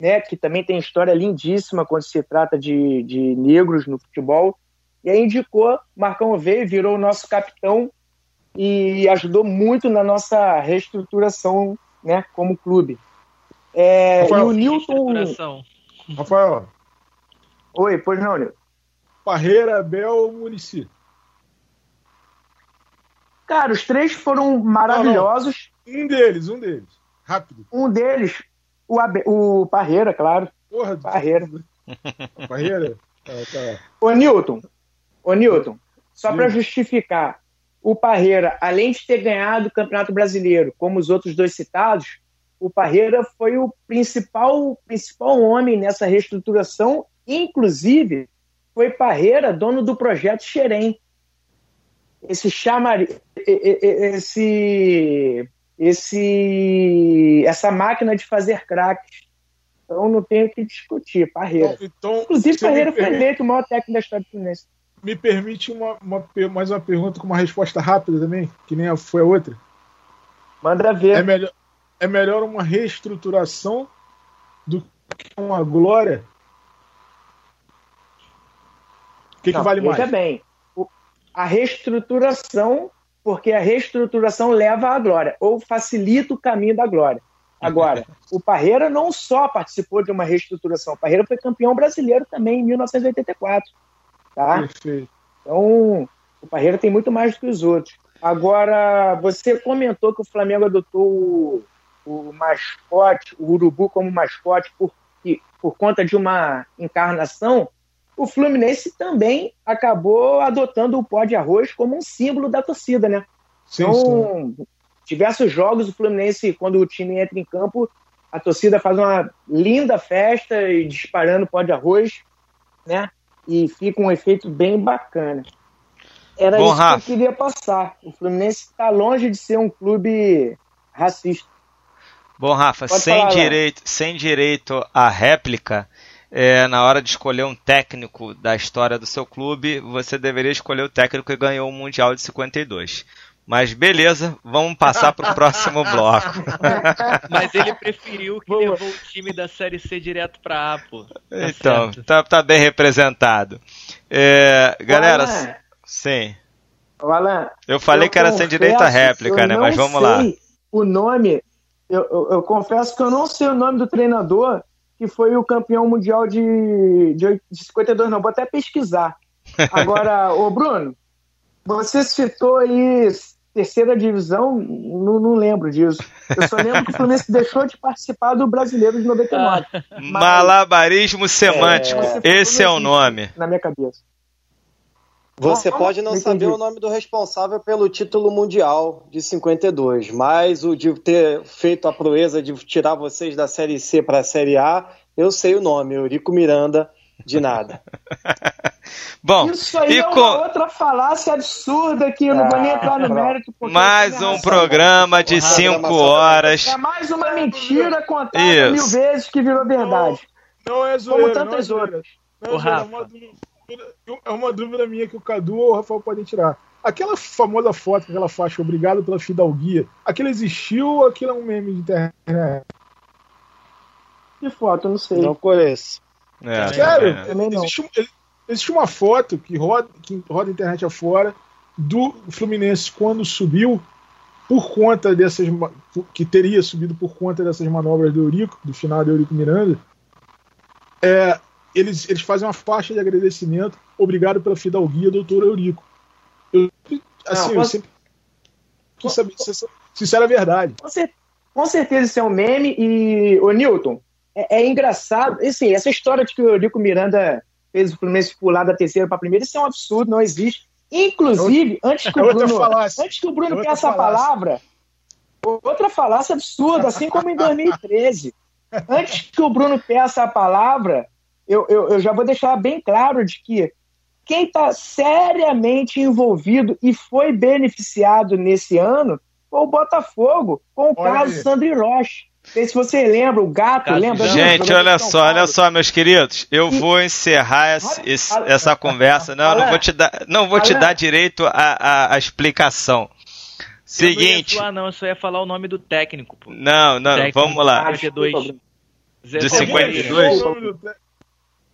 né, que também tem história lindíssima quando se trata de, de negros no futebol, e aí indicou, Marcão veio, virou o nosso capitão e ajudou muito na nossa reestruturação né, como clube. É, e o Newton. Rafael. Oi, pois não, Nilton. Parreira, Bel, Murici. Cara, os três foram maravilhosos. Um deles, um deles. Rápido. Um deles, o, Abe... o Parreira, claro. Porra, Parreira. Parreira? Tá, tá. Ô, Newton. Ô, Newton. Só para justificar o Parreira, além de ter ganhado o Campeonato Brasileiro, como os outros dois citados, o Parreira foi o principal, principal homem nessa reestruturação, inclusive foi Parreira dono do projeto Xerém. Esse chamar esse esse essa máquina de fazer craques. Então não tenho o que discutir, Parreira. Então, Inclusive Parreira foi eleito o maior técnico da história do Fluminense me permite uma, uma, mais uma pergunta com uma resposta rápida também, que nem foi a outra? Manda ver. É melhor, é melhor uma reestruturação do que uma glória? O que, Não, que vale mais? Veja bem, a reestruturação, porque a reestruturação leva à glória, ou facilita o caminho da glória. Agora, o Parreira não só participou de uma reestruturação, o Parreira foi campeão brasileiro também em 1984. Tá? Perfeito. Então, o Parreira tem muito mais do que os outros. Agora, você comentou que o Flamengo adotou o, o mascote, o urubu como mascote por, por conta de uma encarnação. O Fluminense também acabou adotando o pó de arroz como um símbolo da torcida, né? Sim, então, sim. diversos jogos, o Fluminense, quando o time entra em campo, a torcida faz uma linda festa e disparando pó de arroz, né? e fica um efeito bem bacana. Era Bom, isso Rafa. que eu queria passar. O Fluminense está longe de ser um clube racista. Bom, Rafa, sem direito, sem direito à réplica, é, na hora de escolher um técnico da história do seu clube, você deveria escolher o técnico que ganhou o Mundial de 52. Mas beleza, vamos passar para o próximo bloco. Mas ele preferiu que levou o time da Série C direto para A, pô. Tá então, tá, tá, bem representado. É, galera, Alan, sim. Alan, eu falei eu que era confesso, sem direito à réplica, né? Mas vamos lá. O nome, eu, eu, eu, confesso que eu não sei o nome do treinador que foi o campeão mundial de, de, de 52, não. Vou até pesquisar. Agora, ô Bruno, você citou aí terceira divisão, não, não, lembro disso. Eu só lembro que o Fluminense deixou de participar do Brasileiro de 99. Ah, mas, Malabarismo semântico, é, esse é o nome. Na minha cabeça. Você ah, pode não saber o nome do responsável pelo título mundial de 52, mas o de ter feito a proeza de tirar vocês da Série C para a Série A, eu sei o nome, Eurico Miranda, de nada. Bom, isso aí é com... uma outra falácia absurda que eu não vou nem entrar no mérito. Mais um programa de 5 horas. É mais uma mentira contada isso. mil vezes que virou verdade. Não, não é zoeira, Como tantas não é outras. Não é, zoeira, é, uma dúvida, é uma dúvida minha que o Cadu ou o Rafael podem tirar. Aquela famosa foto, aquela faixa, obrigado pela fidalguia, aquilo existiu ou aquilo é um meme de internet? Que foto? Eu não sei. Não conheço. É, Sério, é. Existe, existe, uma foto que roda, que roda a internet afora do Fluminense quando subiu por conta dessas que teria subido por conta dessas manobras do Eurico, do final do Eurico Miranda. É, eles, eles fazem uma faixa de agradecimento. Obrigado pela fidalguia, doutor Eurico. Eu, assim, Não, eu sempre quis saber se, se isso era verdade. Com certeza Com certeza isso é um meme e, ô Newton, é, é engraçado, assim, essa história de que o Eurico Miranda fez o Fluminense pular da terceira para a primeira, isso é um absurdo, não existe. Inclusive, antes que o Bruno, falácia. antes que o Bruno peça a palavra, outra falácia absurda, assim como em 2013. Antes que o Bruno peça a palavra, eu, eu, eu já vou deixar bem claro de que quem está seriamente envolvido e foi beneficiado nesse ano foi o Botafogo, com o Olha caso aí. Sandro Rocha. Não sei se você lembra, o gato, Caso lembra? Não, Gente, olha só, olha só, meus queridos. Eu E- vou encerrar esse- esse- essa conversa. Não, não vou te dar, não vou te dar direito à explicação. Eu Seguinte, não ia zoar, não, eu só ia falar o nome do técnico, pô. não, não, Técnico. vamos lá. Desculpa, 52. Bruno. Zé De Zé 52?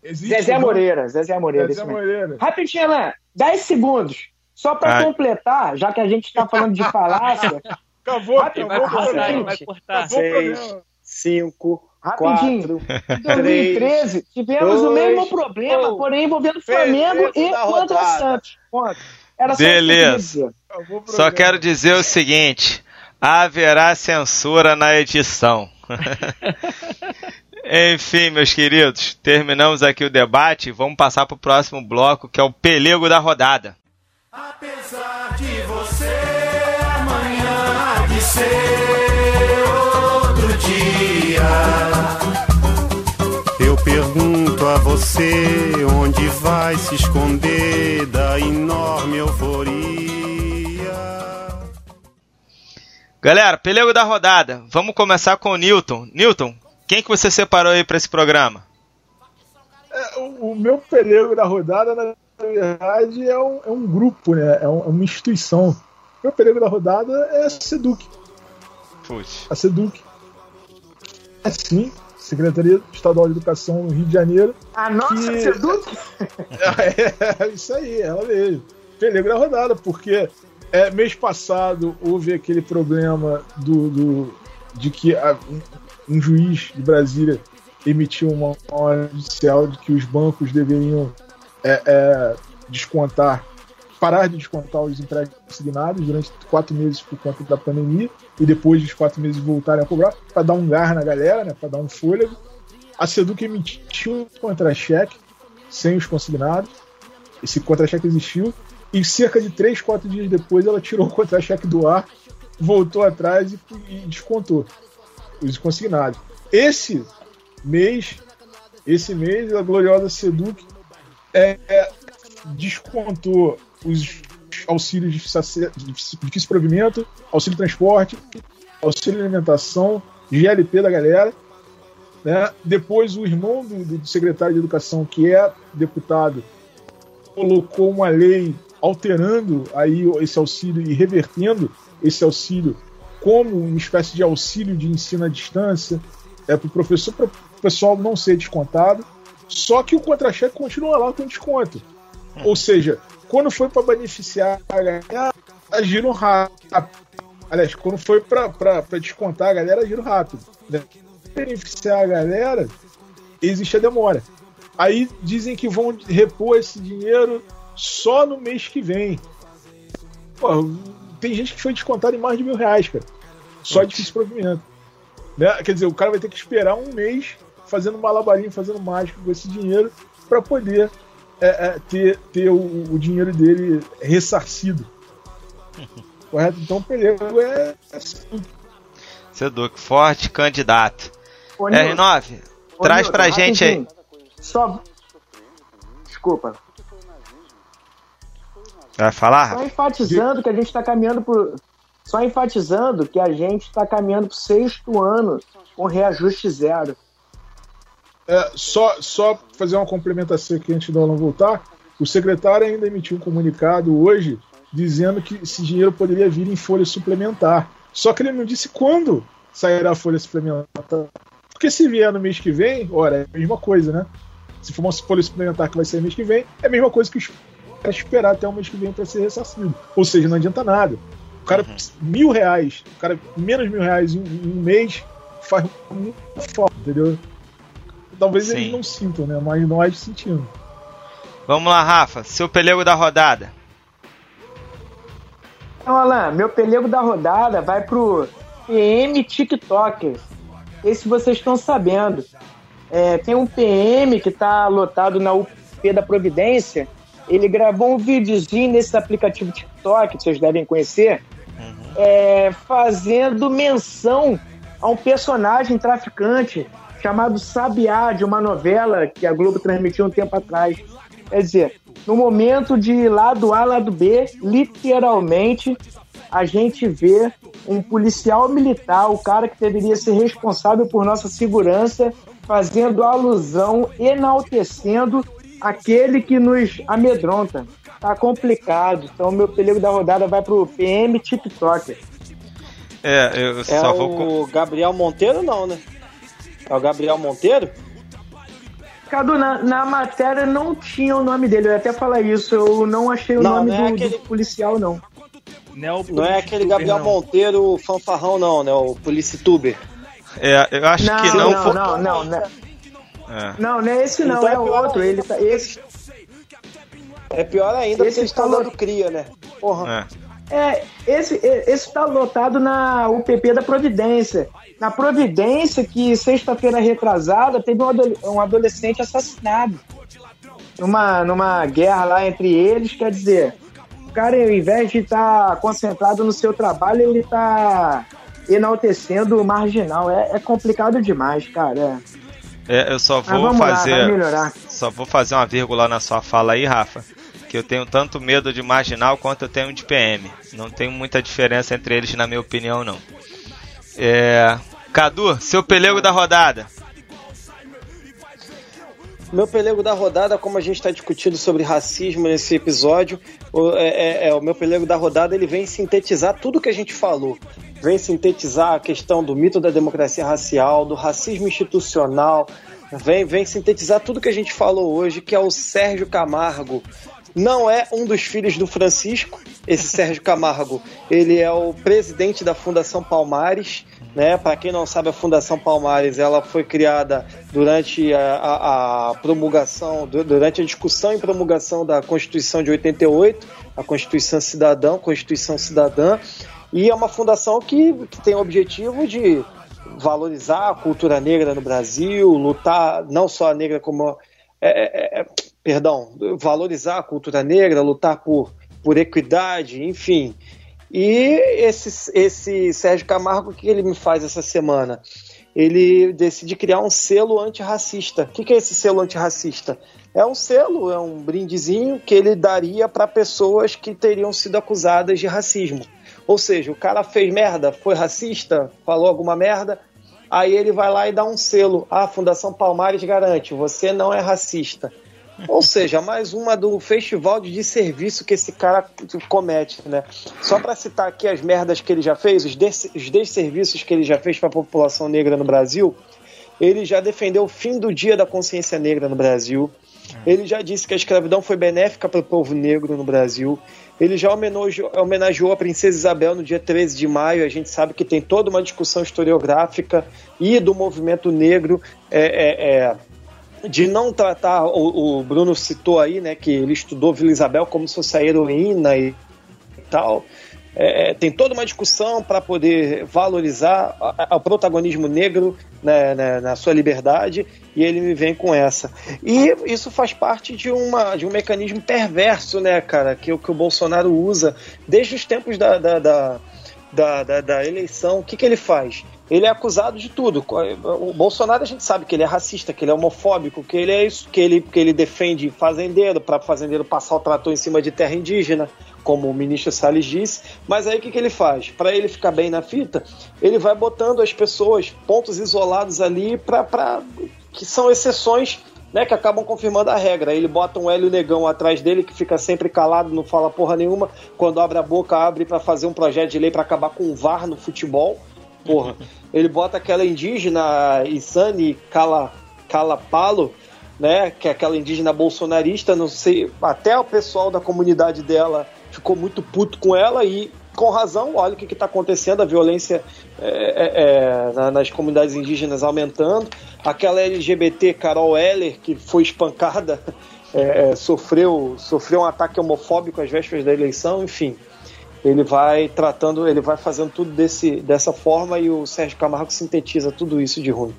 Existe Zezé um- Moreira, Zezé Moreira. Zezé. Moreira. Rapidinho, Alain, 10 segundos. Só para Ai. completar, já que a gente está falando de falácia, Acabou, acabou, vai o cortar, ele vai cortar. O Seis. Cinco, rapidinho. quatro, Em 2013, tivemos o dois, mesmo problema, um. porém envolvendo Flamengo e contra o. Santos. Ponto. Era só isso que o Só quero dizer o seguinte: haverá censura na edição. Enfim, meus queridos, terminamos aqui o debate. Vamos passar para o próximo bloco, que é o pelego da rodada. Apesar de você amanhã há de ser outro dia. Eu pergunto a você onde vai se esconder da enorme euforia. Galera, pelego da rodada. Vamos começar com o Newton. Newton, quem que você separou aí para esse programa? É, o, o meu pelego da rodada, na verdade, é um, é um grupo, né? É, um- é uma instituição. Meu pelego da rodada é a SEDUC. Putz. A SEDUC. É sim, Secretaria Estadual de Educação no Rio de Janeiro. A nossa Que- Seduc, É isso aí, ela mesmo. Pelego da rodada, porque é, mês passado houve aquele problema do, do- de que a- um, juiz de Brasília emitiu uma ordem judicial de que os bancos deveriam é, é, descontar, parar de descontar os empréstimos consignados durante quatro meses por conta da pandemia e depois dos quatro meses voltarem a cobrar para dar um gar na galera, né, para dar um fôlego. A Seduc emitiu um contra-cheque sem os consignados. Esse contra-cheque existiu. E cerca de 3, 4 dias depois ela tirou o contra-cheque do ar, voltou atrás e, e descontou os consignados. Esse mês, esse mês, a gloriosa Seduc é, é, descontou os auxílios de difícil provimento, auxílio transporte, auxílio alimentação, GLP da galera. Né? Depois o irmão do, do secretário de educação, que é deputado, colocou uma lei alterando aí esse auxílio e revertendo esse auxílio como uma espécie de auxílio de ensino distância é para o professor para o pessoal não ser descontado só que o contra-cheque continua lá com desconto ou seja quando foi para beneficiar a galera agiram rápido aliás quando foi para descontar a galera agiram rápido né? beneficiar a galera existe a demora aí dizem que vão repor esse dinheiro só no mês que vem. Pô, tem gente que foi descontado em mais de mil reais, cara. Só de difícil provimento. Né? Quer dizer, o cara vai ter que esperar um mês fazendo malabarinho, fazendo mágica com esse dinheiro para poder é, é, ter, ter o, o dinheiro dele ressarcido. Correto? Então o Pelego é assim. Seduc, forte candidato. Ô, Nilton, R9, ô, traz Nilton, pra gente aí. Só. Desculpa. Vai falar? Só enfatizando que a gente está caminhando por. Só enfatizando que a gente está caminhando para o sexto ano com reajuste zero. É, só, só fazer uma complementação aqui antes do Alan voltar. O secretário ainda emitiu um comunicado hoje dizendo que esse dinheiro poderia vir em folha suplementar. Só que ele não disse quando sairá a folha suplementar. Porque se vier no mês que vem, ora, é a mesma coisa, né? Se for uma folha suplementar que vai sair mês que vem, é a mesma coisa que os caras esperar até o mês que vem para ser ressarcido. Ou seja, não adianta nada. O cara, mil reais, o cara, menos mil reais em, em um mês faz muita falta, entendeu? Talvez Sim. eles não sintam, né? Mas nós sentimos. Vamos lá, Rafa. Seu pelego da rodada. Então, Alan, meu pelego da rodada vai pro PM TikTokers. Não sei se vocês estão sabendo. É, tem um PM que está lotado na UP da Providência. Ele gravou um videozinho nesse aplicativo TikTok, que vocês devem conhecer, é, fazendo menção a um personagem traficante chamado Sabiá, de uma novela que a Globo transmitiu um tempo atrás. Quer dizer, no momento de lado A, lado B, literalmente, a gente vê um policial militar, o cara que deveria ser responsável por nossa segurança, fazendo alusão, enaltecendo aquele que nos amedronta. Tá complicado. Então, meu pelego da rodada vai pro PM TikTok. É, eu É só vou. o Gabriel Monteiro, não, né? É o Gabriel Monteiro? Cadu, na, na matéria não tinha o nome dele, eu ia até falar isso, eu não achei o Não, nome não é do, aquele- do policial, não. Não, Não é aquele Gabriel Monteiro fanfarrão, não, né? O Policituber. É, eu acho Não, que não, não, foi. não, não, não, É. não, não é esse não, Então é é pior outro, ainda. ele tá, esse, É pior ainda Esse porque eles estão dando cria, né? Porra. É. É, esse, esse tá lotado na UPP da Providência. Na Providência, que sexta-feira retrasada, teve um, ado- um adolescente assassinado. Numa, numa guerra lá entre eles, quer dizer, o cara, ao invés de estar concentrado no seu trabalho, ele tá enaltecendo o marginal. É, é complicado demais, cara. É. É, eu só vou lá, fazer. melhorar. só vou fazer uma vírgula na sua fala aí, Rafa. Que eu tenho tanto medo de marginal quanto eu tenho de PM. Não tem muita diferença entre eles, na minha opinião, não. É. Cadu, seu pelego da rodada. Meu pelego da rodada, como a gente está discutindo sobre racismo nesse episódio, o, é, é- é, o meu pelego da rodada ele vem sintetizar tudo que a gente falou. Vem sintetizar a questão do mito da democracia racial, do racismo institucional, vem, vem sintetizar tudo que a gente falou hoje, que é o Sérgio Camargo. Não é um dos filhos do Francisco, esse Sérgio Camargo. Ele é o presidente da Fundação Palmares. Né? Para quem não sabe, a Fundação Palmares ela foi criada durante a, a- a promulgação, du- durante a discussão e promulgação da Constituição de 88, a Constituição Cidadão, Constituição Cidadã, e é uma fundação que, que tem o objetivo de valorizar a cultura negra no Brasil, lutar não só a negra como é, é, é, perdão, valorizar a cultura negra, lutar por, por equidade, enfim. E esse, esse Sérgio Camargo, o que ele me faz essa semana? Ele decide criar um selo antirracista. O que, que é esse selo antirracista? É um selo, é um brindezinho que ele daria para pessoas que teriam sido acusadas de racismo. Ou seja, o cara fez merda, foi racista, falou alguma merda, aí ele vai lá e dá um selo. Ah, a Fundação Palmares garante, você não é racista. Ou seja, mais uma do festival de desserviço que esse cara comete, né? Só para citar aqui as merdas que ele já fez, os, des os desserviços que ele já fez para a população negra no Brasil, ele já defendeu o fim do Dia da Consciência Negra no Brasil. Ele já disse que a escravidão foi benéfica para o povo negro no Brasil. Ele já homenageou, homenageou a Princesa Isabel no dia 13 de maio. A gente sabe que tem toda uma discussão historiográfica e do movimento negro é, é, é, de não tratar. O, o, Bruno citou aí né, que ele estudou Vila Isabel como se fosse a heroína e, e tal. É, tem toda uma discussão para poder valorizar o protagonismo negro né, né, na sua liberdade e ele me vem com essa. E isso faz parte de, uma, de um mecanismo perverso, né, cara, que, que o Bolsonaro usa desde os tempos da, da, da, da, da, eleição. O que, que ele faz? Ele é acusado de tudo. O Bolsonaro a gente sabe que ele é racista, que ele é homofóbico, que ele é isso, que ele, que ele defende fazendeiro para fazendeiro passar o trator em cima de terra indígena, como o ministro Salles disse. Mas aí o que, que ele faz? Para ele ficar bem na fita, ele vai botando as pessoas, pontos isolados ali, para que são exceções né, que acabam confirmando a regra. Ele bota um Hélio Negão atrás dele que fica sempre calado, não fala porra nenhuma. Quando abre a boca, abre para fazer um projeto de lei para acabar com o VAR no futebol. Porra. Ele bota aquela indígena Isani Cala, Calapalo, né, que é aquela indígena bolsonarista, não sei, até o pessoal da comunidade dela ficou muito puto com ela e com razão, olha o que está acontecendo, a violência é, é, nas comunidades indígenas aumentando. Aquela LGBT Carol Heller, que foi espancada, é, sofreu, sofreu um ataque homofóbico às vésperas da eleição, enfim. Ele vai tratando, ele vai fazendo tudo desse, dessa forma e o Sérgio Camargo sintetiza tudo isso de ruim.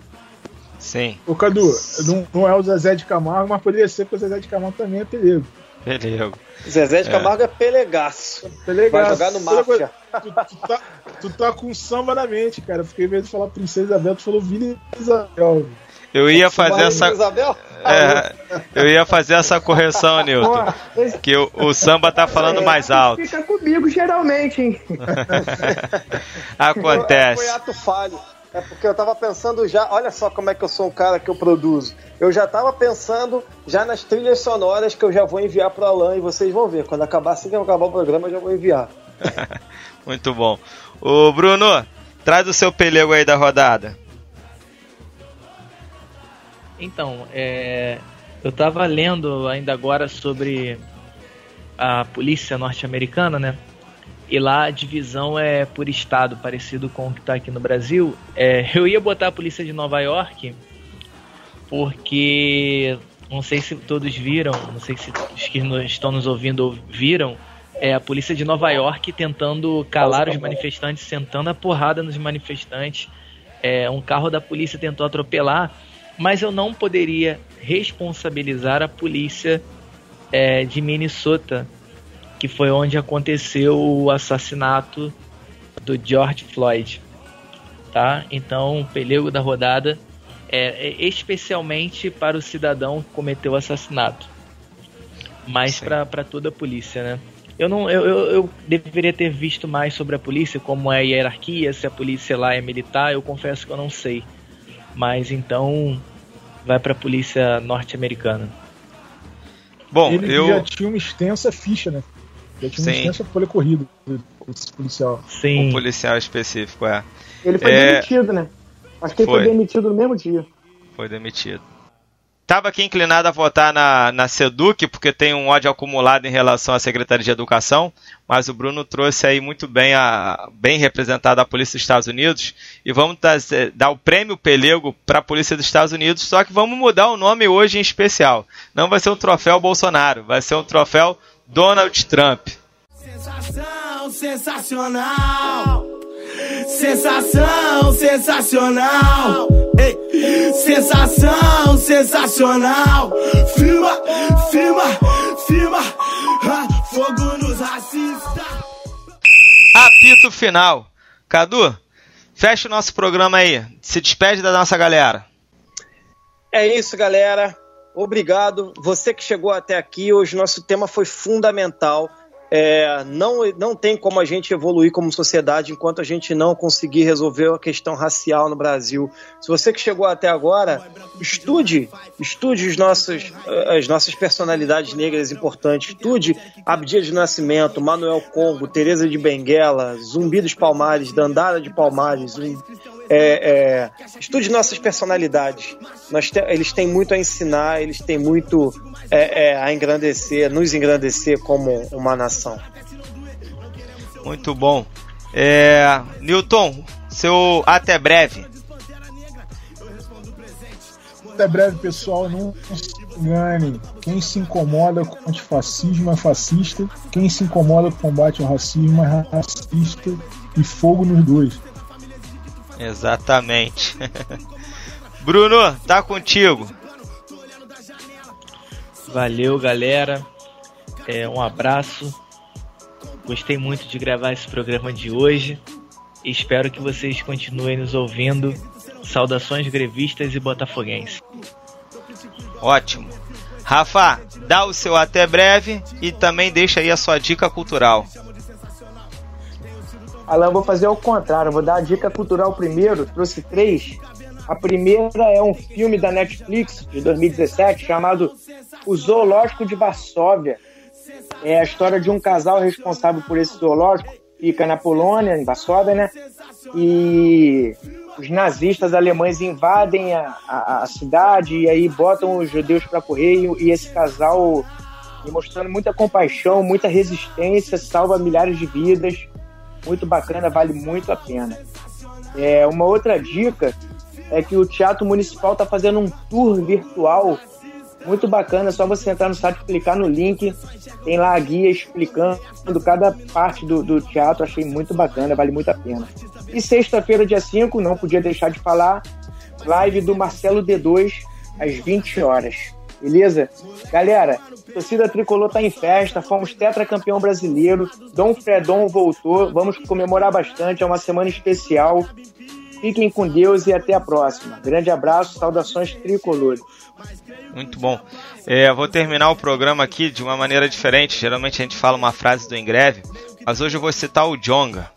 Sim. Ô Cadu, não, não é o Zezé de Camargo, mas poderia ser porque o Zezé de Camargo também é perigo. Beleza. Zezé de Camargo é, pelegaço. Pelegaço. Vai jogar no Máfia. Tu, tu tá, tu tá com samba na mente, cara. Porque em vez de falar Princesa Isabel, tu falou Vila Isabel. Eu ia fazer essa. É, eu ia fazer essa correção, Nilton. Que o, o samba tá falando mais alto. Fica comigo, geralmente, hein? Acontece. Foi ato falho. É porque eu tava pensando já, olha só como é que eu sou um cara que eu produzo. Eu já tava pensando já nas trilhas sonoras que eu já vou enviar pro Alan e vocês vão ver. Quando acabar, assim que eu acabar o programa, eu já vou enviar. Muito bom. Ô Bruno, traz o seu pelego aí da rodada. Então, é, eu tava lendo ainda agora sobre a polícia norte-americana, né? E lá a divisão é por estado, parecido com o que tá aqui no Brasil. É, eu ia botar a polícia de Nova York, porque não sei se todos viram, não sei se os que estão nos ouvindo viram, é a polícia de Nova York tentando calar os manifestantes, sentando a porrada nos manifestantes. É, um carro da polícia tentou atropelar, mas eu não poderia responsabilizar a polícia é, de Minnesota, que foi onde aconteceu o assassinato do George Floyd, tá? Então, o pelego da rodada é, é especialmente para o cidadão que cometeu o assassinato, mas para toda a polícia, né? Eu não, eu, eu, eu deveria ter visto mais sobre a polícia, como é a hierarquia, se a polícia lá é militar. Eu confesso que eu não sei, mas então vai para a polícia norte-americana. Bom, Ele eu. já tinha uma extensa ficha, né? Já tinha uma Sim. extensa folha corrida esse policial. Sim. Um policial específico, é. Ele foi É. demitido, né? Acho que ele Foi. foi demitido no mesmo dia. Foi demitido. Tava aqui inclinado a votar na, na SEDUC, porque tem um ódio acumulado em relação à Secretaria de Educação, mas o Bruno trouxe aí muito bem, a, bem representado a Polícia dos Estados Unidos, e vamos dar o prêmio Pelego para a Polícia dos Estados Unidos, só que vamos mudar o nome hoje em especial. Não vai ser um troféu Bolsonaro, vai ser um troféu Donald Trump. Sensação sensacional. Sensação sensacional. Ei, sensação sensacional. Firma, firma, firma. Ah, fogo nos racistas. Apito final. Cadu, fecha o nosso programa aí. Se despede da nossa galera. É isso, galera. Obrigado. Você que chegou até aqui, hoje nosso tema foi fundamental. É, não, não tem como a gente evoluir como sociedade enquanto a gente não conseguir resolver a questão racial no Brasil. Se você que chegou até agora, estude, estude os nossos, as nossas personalidades negras importantes. Estude Abdias de Nascimento, Manuel Congo, Teresa de Benguela, Zumbi dos Palmares, Dandara de Palmares, é, é, estude nossas personalidades. Nós te- eles têm muito a ensinar, eles têm muito é, é, a engrandecer, nos engrandecer como uma nação. Muito bom. É, Newton, seu até breve. Até breve, pessoal. Não se engane. Quem se incomoda com o antifascismo é fascista. Quem se incomoda com o combate ao racismo é racista. E fogo nos dois. Exatamente. Bruno, tá contigo. Valeu, galera. É, um abraço. Gostei muito de gravar esse programa de hoje. Espero que vocês continuem nos ouvindo. Saudações grevistas e botafoguenses. Ótimo. Rafa, dá o seu até breve e também deixa aí a sua dica cultural. Alan, eu vou fazer ao contrário, vou dar a dica cultural primeiro, trouxe três. A primeira é um filme da Netflix de 2017 chamado O Zoológico de Varsóvia. É a história de um casal responsável por esse zoológico, fica na Polônia, em Varsóvia, né? E os nazistas alemães invadem a, a, a cidade e aí botam os judeus para correr e, e esse casal, demonstrando muita compaixão, muita resistência, salva milhares de vidas muito bacana, vale muito a pena. É, uma outra dica é que o Teatro Municipal está fazendo um tour virtual Muito bacana, é só você entrar no site, clicar no link, tem lá a guia explicando cada parte do, do teatro, achei muito bacana, vale muito a pena. E sexta-feira, dia 5, não podia deixar de falar, live do Marcelo D2, às 20 horas. Beleza? Galera, torcida tricolor tá em festa, fomos tetracampeão brasileiro, Dom Fredon voltou, vamos comemorar bastante, é uma semana especial. Fiquem com Deus e até a próxima. Grande abraço, saudações tricolores. Muito bom. É, vou terminar o programa aqui de uma maneira diferente. Geralmente a gente fala uma frase do Engreve, mas hoje eu vou citar o Jonga.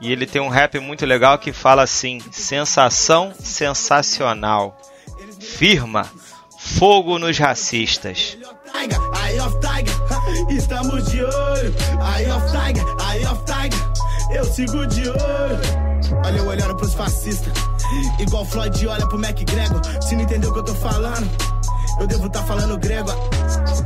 E ele tem um rap muito legal que fala assim: sensação sensacional. Firma, fogo nos racistas. Estamos de olho, Eye of Tiger, Eye of Tiger, eu sigo de olho. Olha eu olhando pros fascistas, igual Floyd olha pro McGregor. Se não entendeu o que eu tô falando, eu devo estar tá falando grego.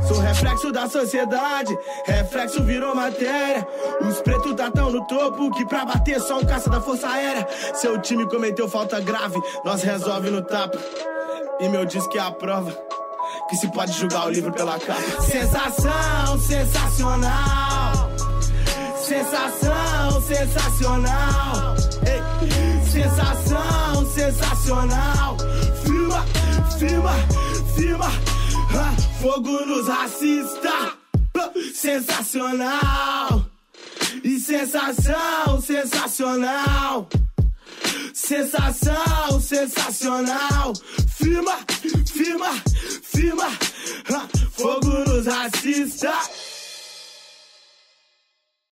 Sou reflexo da sociedade, reflexo virou matéria. Os pretos tá tão no topo que pra bater só um caça da força aérea. Seu time cometeu falta grave, nós resolve no tapa. E meu disco é a prova que se pode julgar o livro pela capa. Sensação sensacional. Sensação sensacional. Ei, sensação sensacional. Firma, firma, firma. Ah, fogo nos racistas. Sensacional. E sensação sensacional. Sensação sensacional. Firma, firma, firma. Ah, fogo nos racistas.